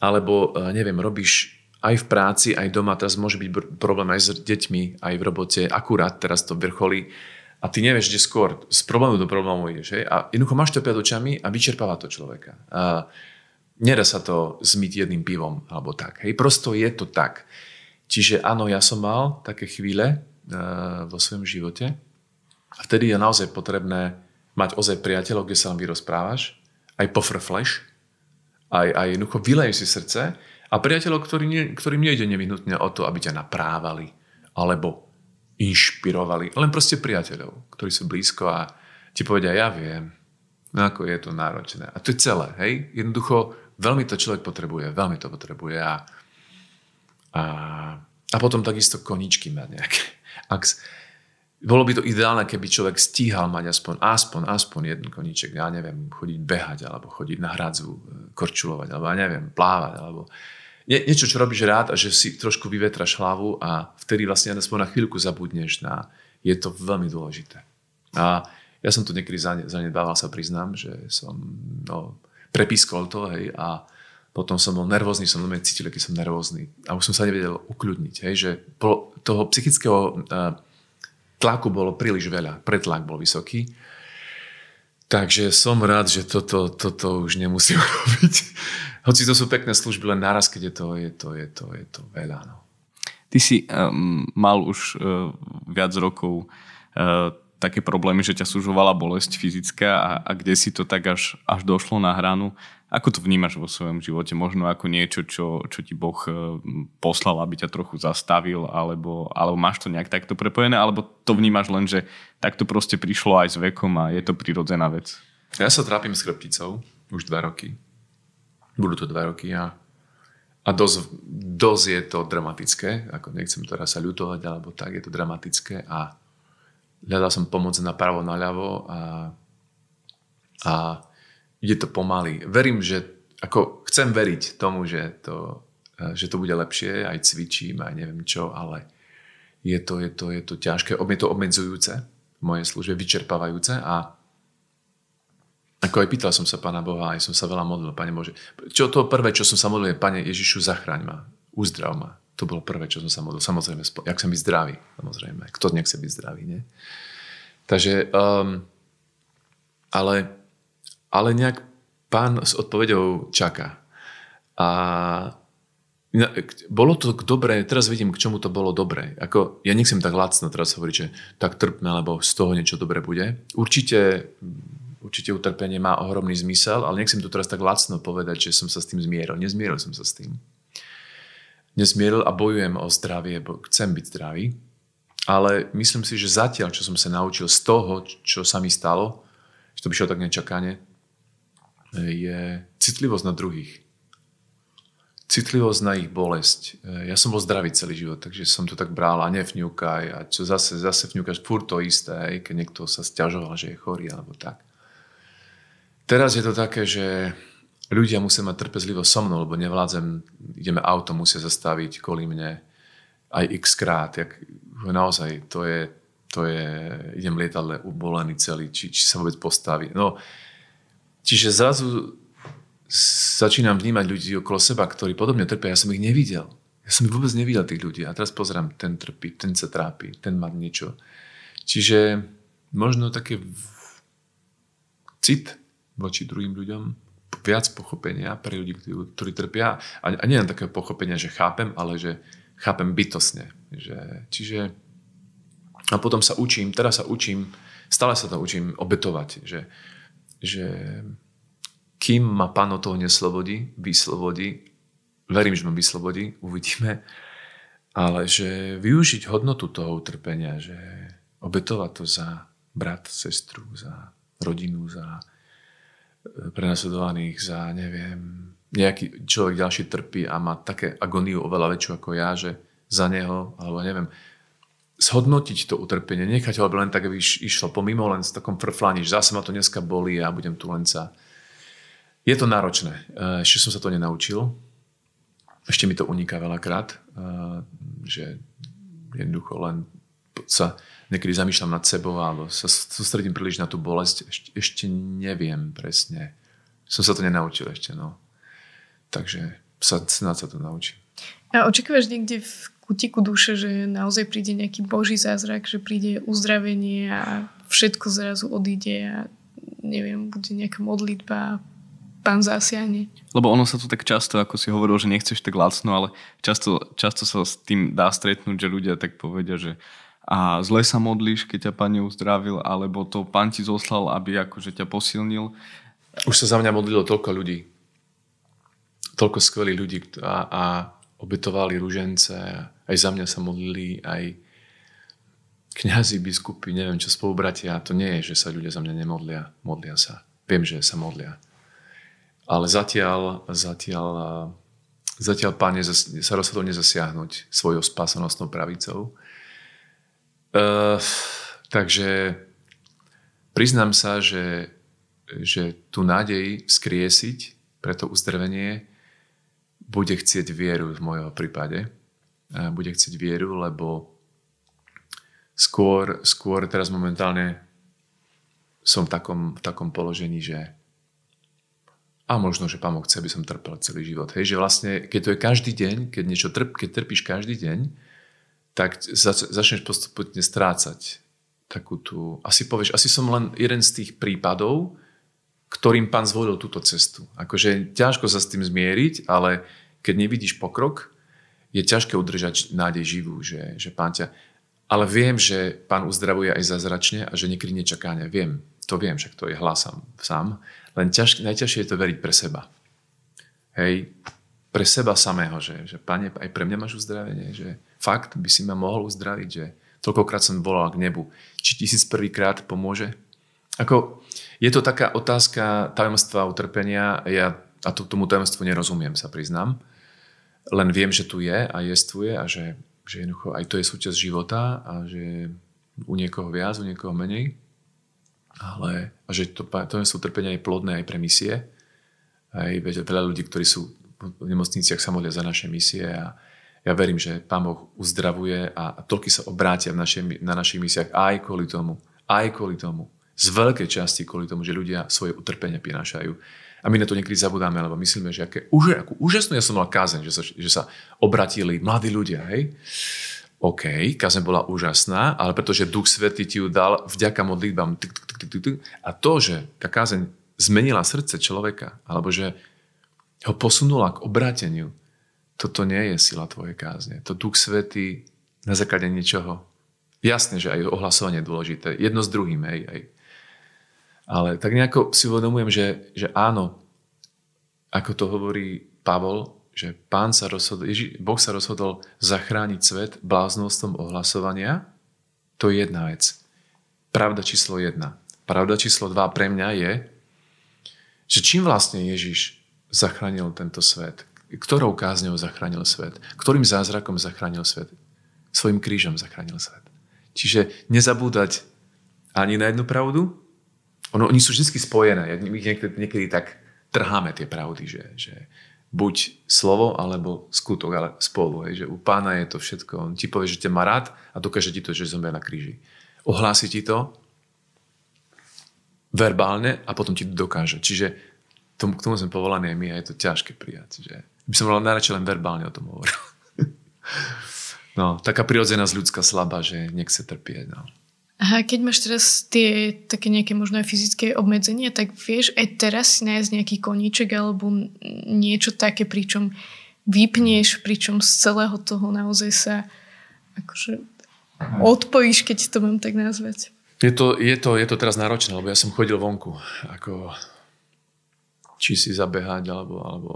alebo e, neviem, robíš aj v práci, aj doma, teraz môže byť problém aj s deťmi, aj v robote, akurát teraz to vrcholí a ty nevieš, kde skôr z problému do problému ideš. Hej? A jednoducho máš to pred očami a vyčerpáva to človeka. A nedá sa to zmyť jedným pivom alebo tak. Hej? Prosto je to tak. Čiže áno, ja som mal také chvíle, vo svojom živote. A vtedy je naozaj potrebné mať ozaj priateľov, kde sa vám vyrozprávaš, aj pofrfleš, aj, aj jednoducho vylej si srdce a priateľov, ktorý nie, ktorým nejde nevyhnutne o to, aby ťa naprávali alebo inšpirovali, len proste priateľov, ktorí sú blízko a ti povedia, ja viem, no ako je to náročné. A to je celé, hej? Jednoducho veľmi to človek potrebuje, veľmi to potrebuje a, a, a potom takisto koničky mať nejaké. Ak, bolo by to ideálne, keby človek stíhal mať aspoň, aspoň, aspoň jeden koníček, ja neviem, chodiť behať, alebo chodiť na hradzu, e, korčulovať, alebo ja neviem, plávať, alebo nie, niečo, čo robíš rád a že si trošku vyvetraš hlavu a vtedy vlastne aspoň na chvíľku zabudneš na... Je to veľmi dôležité. A ja som to niekedy zanedbával, sa priznám, že som no, prepískol to, hej, a potom som bol nervózny, som veľmi cítil, aký som nervózny. A už som sa nevedel ukľudniť, hej, že toho psychického uh, tlaku bolo príliš veľa, pretlak bol vysoký. Takže som rád, že toto, toto už nemusím (laughs) robiť. Hoci to sú pekné služby, len naraz, keď je to, je to, je to, je to veľa. No. Ty si um, mal už uh, viac rokov uh, také problémy, že ťa súžovala bolesť fyzická a, a kde si to tak až, až došlo na hranu. Ako to vnímaš vo svojom živote? Možno ako niečo, čo, čo ti Boh e, poslal, aby ťa trochu zastavil, alebo, alebo máš to nejak takto prepojené, alebo to vnímaš len, že takto proste prišlo aj s vekom a je to prirodzená vec? Ja sa trápim s chrbticou už dva roky. Budú to dva roky a, a dosť, dosť je to dramatické. Ako nechcem teraz sa ľutovať, alebo tak, je to dramatické a hľadal som pomoc napravo, naľavo a, a ide to pomaly. Verím, že ako chcem veriť tomu, že to, že to bude lepšie, aj cvičím, aj neviem čo, ale je to, je to, je to ťažké, je to obmedzujúce v mojej službe, vyčerpávajúce a ako aj pýtal som sa Pána Boha, aj som sa veľa modlil, Pane Bože. Čo to prvé, čo som sa modlil, Pane Ježišu, zachraň ma, uzdrav ma. To bolo prvé, čo som sa modlil. Samozrejme, jak som byť zdravý. Samozrejme, kto nechce byť zdravý, nie? Takže, um, ale ale nejak pán s odpovedou čaká. A bolo to dobré, teraz vidím, k čomu to bolo dobré. Ako, ja nechcem tak lacno teraz hovoriť, že tak trpme, lebo z toho niečo dobré bude. Určite, určite utrpenie má ohromný zmysel, ale nechcem to teraz tak lacno povedať, že som sa s tým zmieril. Nezmieril som sa s tým. Nezmieril a bojujem o zdravie, bo chcem byť zdravý. Ale myslím si, že zatiaľ, čo som sa naučil z toho, čo sa mi stalo, že to by šlo tak nečakane, je citlivosť na druhých. Citlivosť na ich bolesť. Ja som bol zdravý celý život, takže som to tak bral a nevňúkaj a čo zase, zase vňúkaš furt to isté, aj keď niekto sa stiažoval, že je chorý alebo tak. Teraz je to také, že ľudia musia mať trpezlivosť so mnou, lebo nevládzem, ideme auto, musia zastaviť kvôli mne aj x krát. Jak, naozaj, to je, to je, idem lietadle ubolený celý, či, či sa vôbec postaví. No, čiže zrazu začínam vnímať ľudí okolo seba, ktorí podobne trpia. Ja som ich nevidel. Ja som ich vôbec nevidel, tých ľudí. A teraz pozerám, ten trpí, ten sa trápi, ten má niečo. Čiže možno také cit voči druhým ľuďom, viac pochopenia pre ľudí, ktorí trpia. A, a nie len takého pochopenia, že chápem, ale že chápem bytosne. Že, čiže a potom sa učím, teraz sa učím, stále sa to učím obetovať, že, že kým ma pán od toho neslobodí, vyslobodí, verím, že ma vyslobodí, uvidíme, ale že využiť hodnotu toho utrpenia, že obetovať to za brat, sestru, za rodinu, za e, prenasledovaných, za neviem, nejaký človek ďalší trpí a má také agóniu oveľa väčšiu ako ja, že za neho, alebo neviem, zhodnotiť to utrpenie, nechať ho, aby len tak iš, išlo pomimo, len s takom frfláni, že zase ma to dneska bolí a budem tu len sa je to náročné. Eh, ešte som sa to nenaučil. Ešte mi to uniká veľakrát, eh, že jednoducho len sa niekedy zamýšľam nad sebou alebo sa sústredím príliš na tú bolesť. Ešte, ešte neviem presne. Som sa to nenaučil ešte. No. Takže sa, snad sa to naučím. A očakávaš niekde v kutiku duše, že naozaj príde nejaký boží zázrak, že príde uzdravenie a všetko zrazu odíde a neviem, bude nejaká modlitba, pán zasiahne. Lebo ono sa tu tak často, ako si hovoril, že nechceš tak lacno, ale často, často sa s tým dá stretnúť, že ľudia tak povedia, že a zle sa modlíš, keď ťa pán neuzdravil, alebo to pán ti zoslal, aby akože ťa posilnil. Už sa za mňa modlilo toľko ľudí. Toľko skvelých ľudí a, a obetovali ružence. Aj za mňa sa modlili, aj kňazi, biskupy, neviem čo, spolubratia. To nie je, že sa ľudia za mňa nemodlia. Modlia sa. Viem, že sa modlia. Ale zatiaľ, zatiaľ, zatiaľ pán sa rozhodol nezasiahnuť svojou spásanostnou pravicou. Uh, takže priznám sa, že, že tú nádej skriesiť pre to uzdravenie bude chcieť vieru v mojom prípade. Bude chcieť vieru, lebo skôr, skôr teraz momentálne som v takom, v takom položení, že a možno, že Pán chce, aby som trpel celý život. Hej, že vlastne, keď to je každý deň, keď niečo trp, keď trpíš každý deň, tak zač- začneš postupne strácať takú tú... Asi povieš, asi som len jeden z tých prípadov, ktorým pán zvolil túto cestu. Akože ťažko sa s tým zmieriť, ale keď nevidíš pokrok, je ťažké udržať nádej živú, že, že pán ťa... Ale viem, že pán uzdravuje aj zázračne a že niekedy nečakáne. Viem, to viem, však to je hlasám sám. Len ťaž, najťažšie je to veriť pre seba. Hej, pre seba samého, že, že pane, aj pre mňa máš uzdravenie, že fakt by si ma mohol uzdraviť, že toľkokrát som volal k nebu. Či tisíc prvýkrát pomôže? Ako, je to taká otázka tajomstva utrpenia, ja a to, tomu tajomstvu nerozumiem, sa priznám. Len viem, že tu je a jestvuje a že, že jednoducho aj to je súčasť života a že u niekoho viac, u niekoho menej ale a že to, to sú trpenia aj plodné aj pre misie. Aj veľa ľudí, ktorí sú v nemocniciach sa modlia za naše misie a ja verím, že Pán Boh uzdravuje a, toľky sa obrátia v našej, na našich misiách aj kvôli tomu. Aj kvôli tomu. Z veľkej časti kvôli tomu, že ľudia svoje utrpenia prinášajú. A my na to niekedy zabudáme, lebo myslíme, že aké, už, akú úžasnú ja som mal kázeň, že sa, že sa obratili mladí ľudia. Hej? OK, kazeň bola úžasná, ale pretože Duch Svetý ti ju dal vďaka modlitbám. A to, že tá kázeň zmenila srdce človeka, alebo že ho posunula k obráteniu, toto nie je sila tvojej kázne. To Duch Svetý na základe niečoho. Jasne, že aj ohlasovanie je dôležité. Jedno s druhým, hej, hej. Ale tak nejako si uvedomujem, že, že áno, ako to hovorí Pavol, že pán sa rozhodol, Ježi, Boh sa rozhodol zachrániť svet bláznostvom ohlasovania, to je jedna vec. Pravda číslo jedna. Pravda číslo dva pre mňa je, že čím vlastne Ježiš zachránil tento svet? Ktorou kázňou zachránil svet? Ktorým zázrakom zachránil svet? Svojim krížom zachránil svet. Čiže nezabúdať ani na jednu pravdu. Ono, oni sú vždy spojené. Niekedy, niekedy tak trháme tie pravdy, že, že buď slovo alebo skutok, ale spolu. Hej, že u pána je to všetko. On ti povie, že ťa má rád a dokáže ti to, že zomrie na kríži. Ohlási ti to verbálne a potom ti to dokáže. Čiže tomu, k tomu sme povolaní aj my a je to ťažké prijať. Že by som mal najradšej len verbálne o tom hovoril. (laughs) no, taká prirodzenosť ľudská slabá, že nechce trpieť. No. Aha, keď máš teraz tie také nejaké možno aj fyzické obmedzenia, tak vieš aj teraz si nájsť nejaký koníček alebo niečo také, pričom vypneš, pričom z celého toho naozaj sa akože odpojíš, keď to mám tak nazvať. Je to, je, to, je to teraz náročné, lebo ja som chodil vonku, ako či si zabehať, alebo, alebo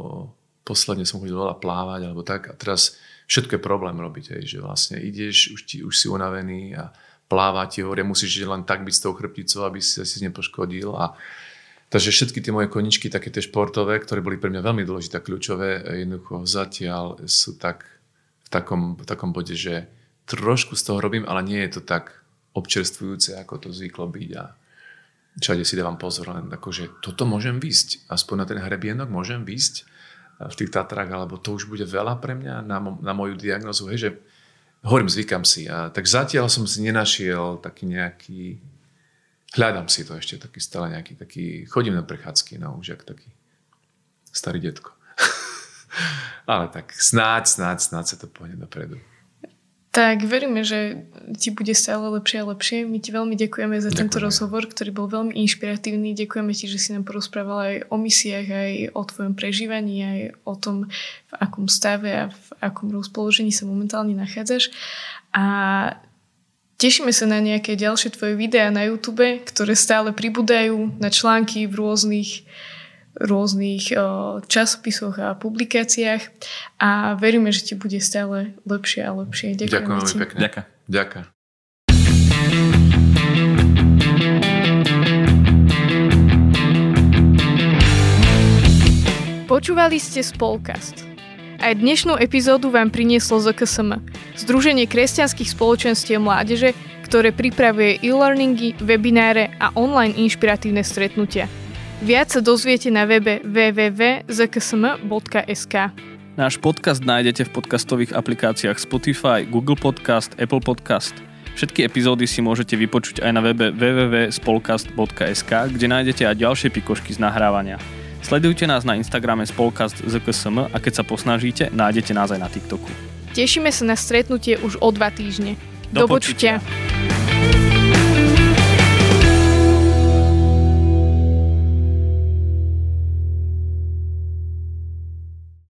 posledne som chodil veľa plávať, alebo tak. A teraz všetko je problém robiť, hej, že vlastne ideš, už, ti, už si unavený a plávať ti hore, musíš len tak byť s tou chrbticou, aby si si nepoškodil. A, takže všetky tie moje koničky, také tie športové, ktoré boli pre mňa veľmi dôležité, kľúčové, jednoducho zatiaľ sú tak v takom, v takom bode, že trošku z toho robím, ale nie je to tak občerstvujúce, ako to zvyklo byť. A všade si dávam pozor, len akože toto môžem výsť, aspoň na ten hrebienok môžem výsť. V tých Tatrách, alebo to už bude veľa pre mňa na, na moju diagnozu, hej, že hovorím, zvykam si. A tak zatiaľ som si nenašiel taký nejaký, hľadám si to ešte, taký stále nejaký, taký, chodím na prechádzky, no už jak taký starý detko. (laughs) Ale tak snáď, snáď, snáď sa to pohne dopredu. Tak veríme, že ti bude stále lepšie a lepšie. My ti veľmi ďakujeme za ďakujeme. tento rozhovor, ktorý bol veľmi inšpiratívny. Ďakujeme ti, že si nám porozprával aj o misiách, aj o tvojom prežívaní, aj o tom, v akom stave a v akom rozpoložení sa momentálne nachádzaš. A tešíme sa na nejaké ďalšie tvoje videá na YouTube, ktoré stále pribúdajú na články v rôznych rôznych časopisoch a publikáciách a veríme, že ti bude stále lepšie a lepšie. Ďakujem Ďakujem veľmi pekne. Ďakujem. Ďakujem. Počúvali ste Spolkast. Aj dnešnú epizódu vám prinieslo ZKSM, Združenie kresťanských spoločenstiev mládeže, ktoré pripravuje e-learningy, webináre a online inšpiratívne stretnutia – Viac sa dozviete na webe www.zksm.sk. Náš podcast nájdete v podcastových aplikáciách Spotify, Google Podcast, Apple Podcast. Všetky epizódy si môžete vypočuť aj na webe www.spolcast.sk, kde nájdete aj ďalšie pikošky z nahrávania. Sledujte nás na Instagrame Spolcast ZKSM a keď sa posnažíte, nájdete nás aj na TikToku. Tešíme sa na stretnutie už o dva týždne. Do, Do počutia. počutia.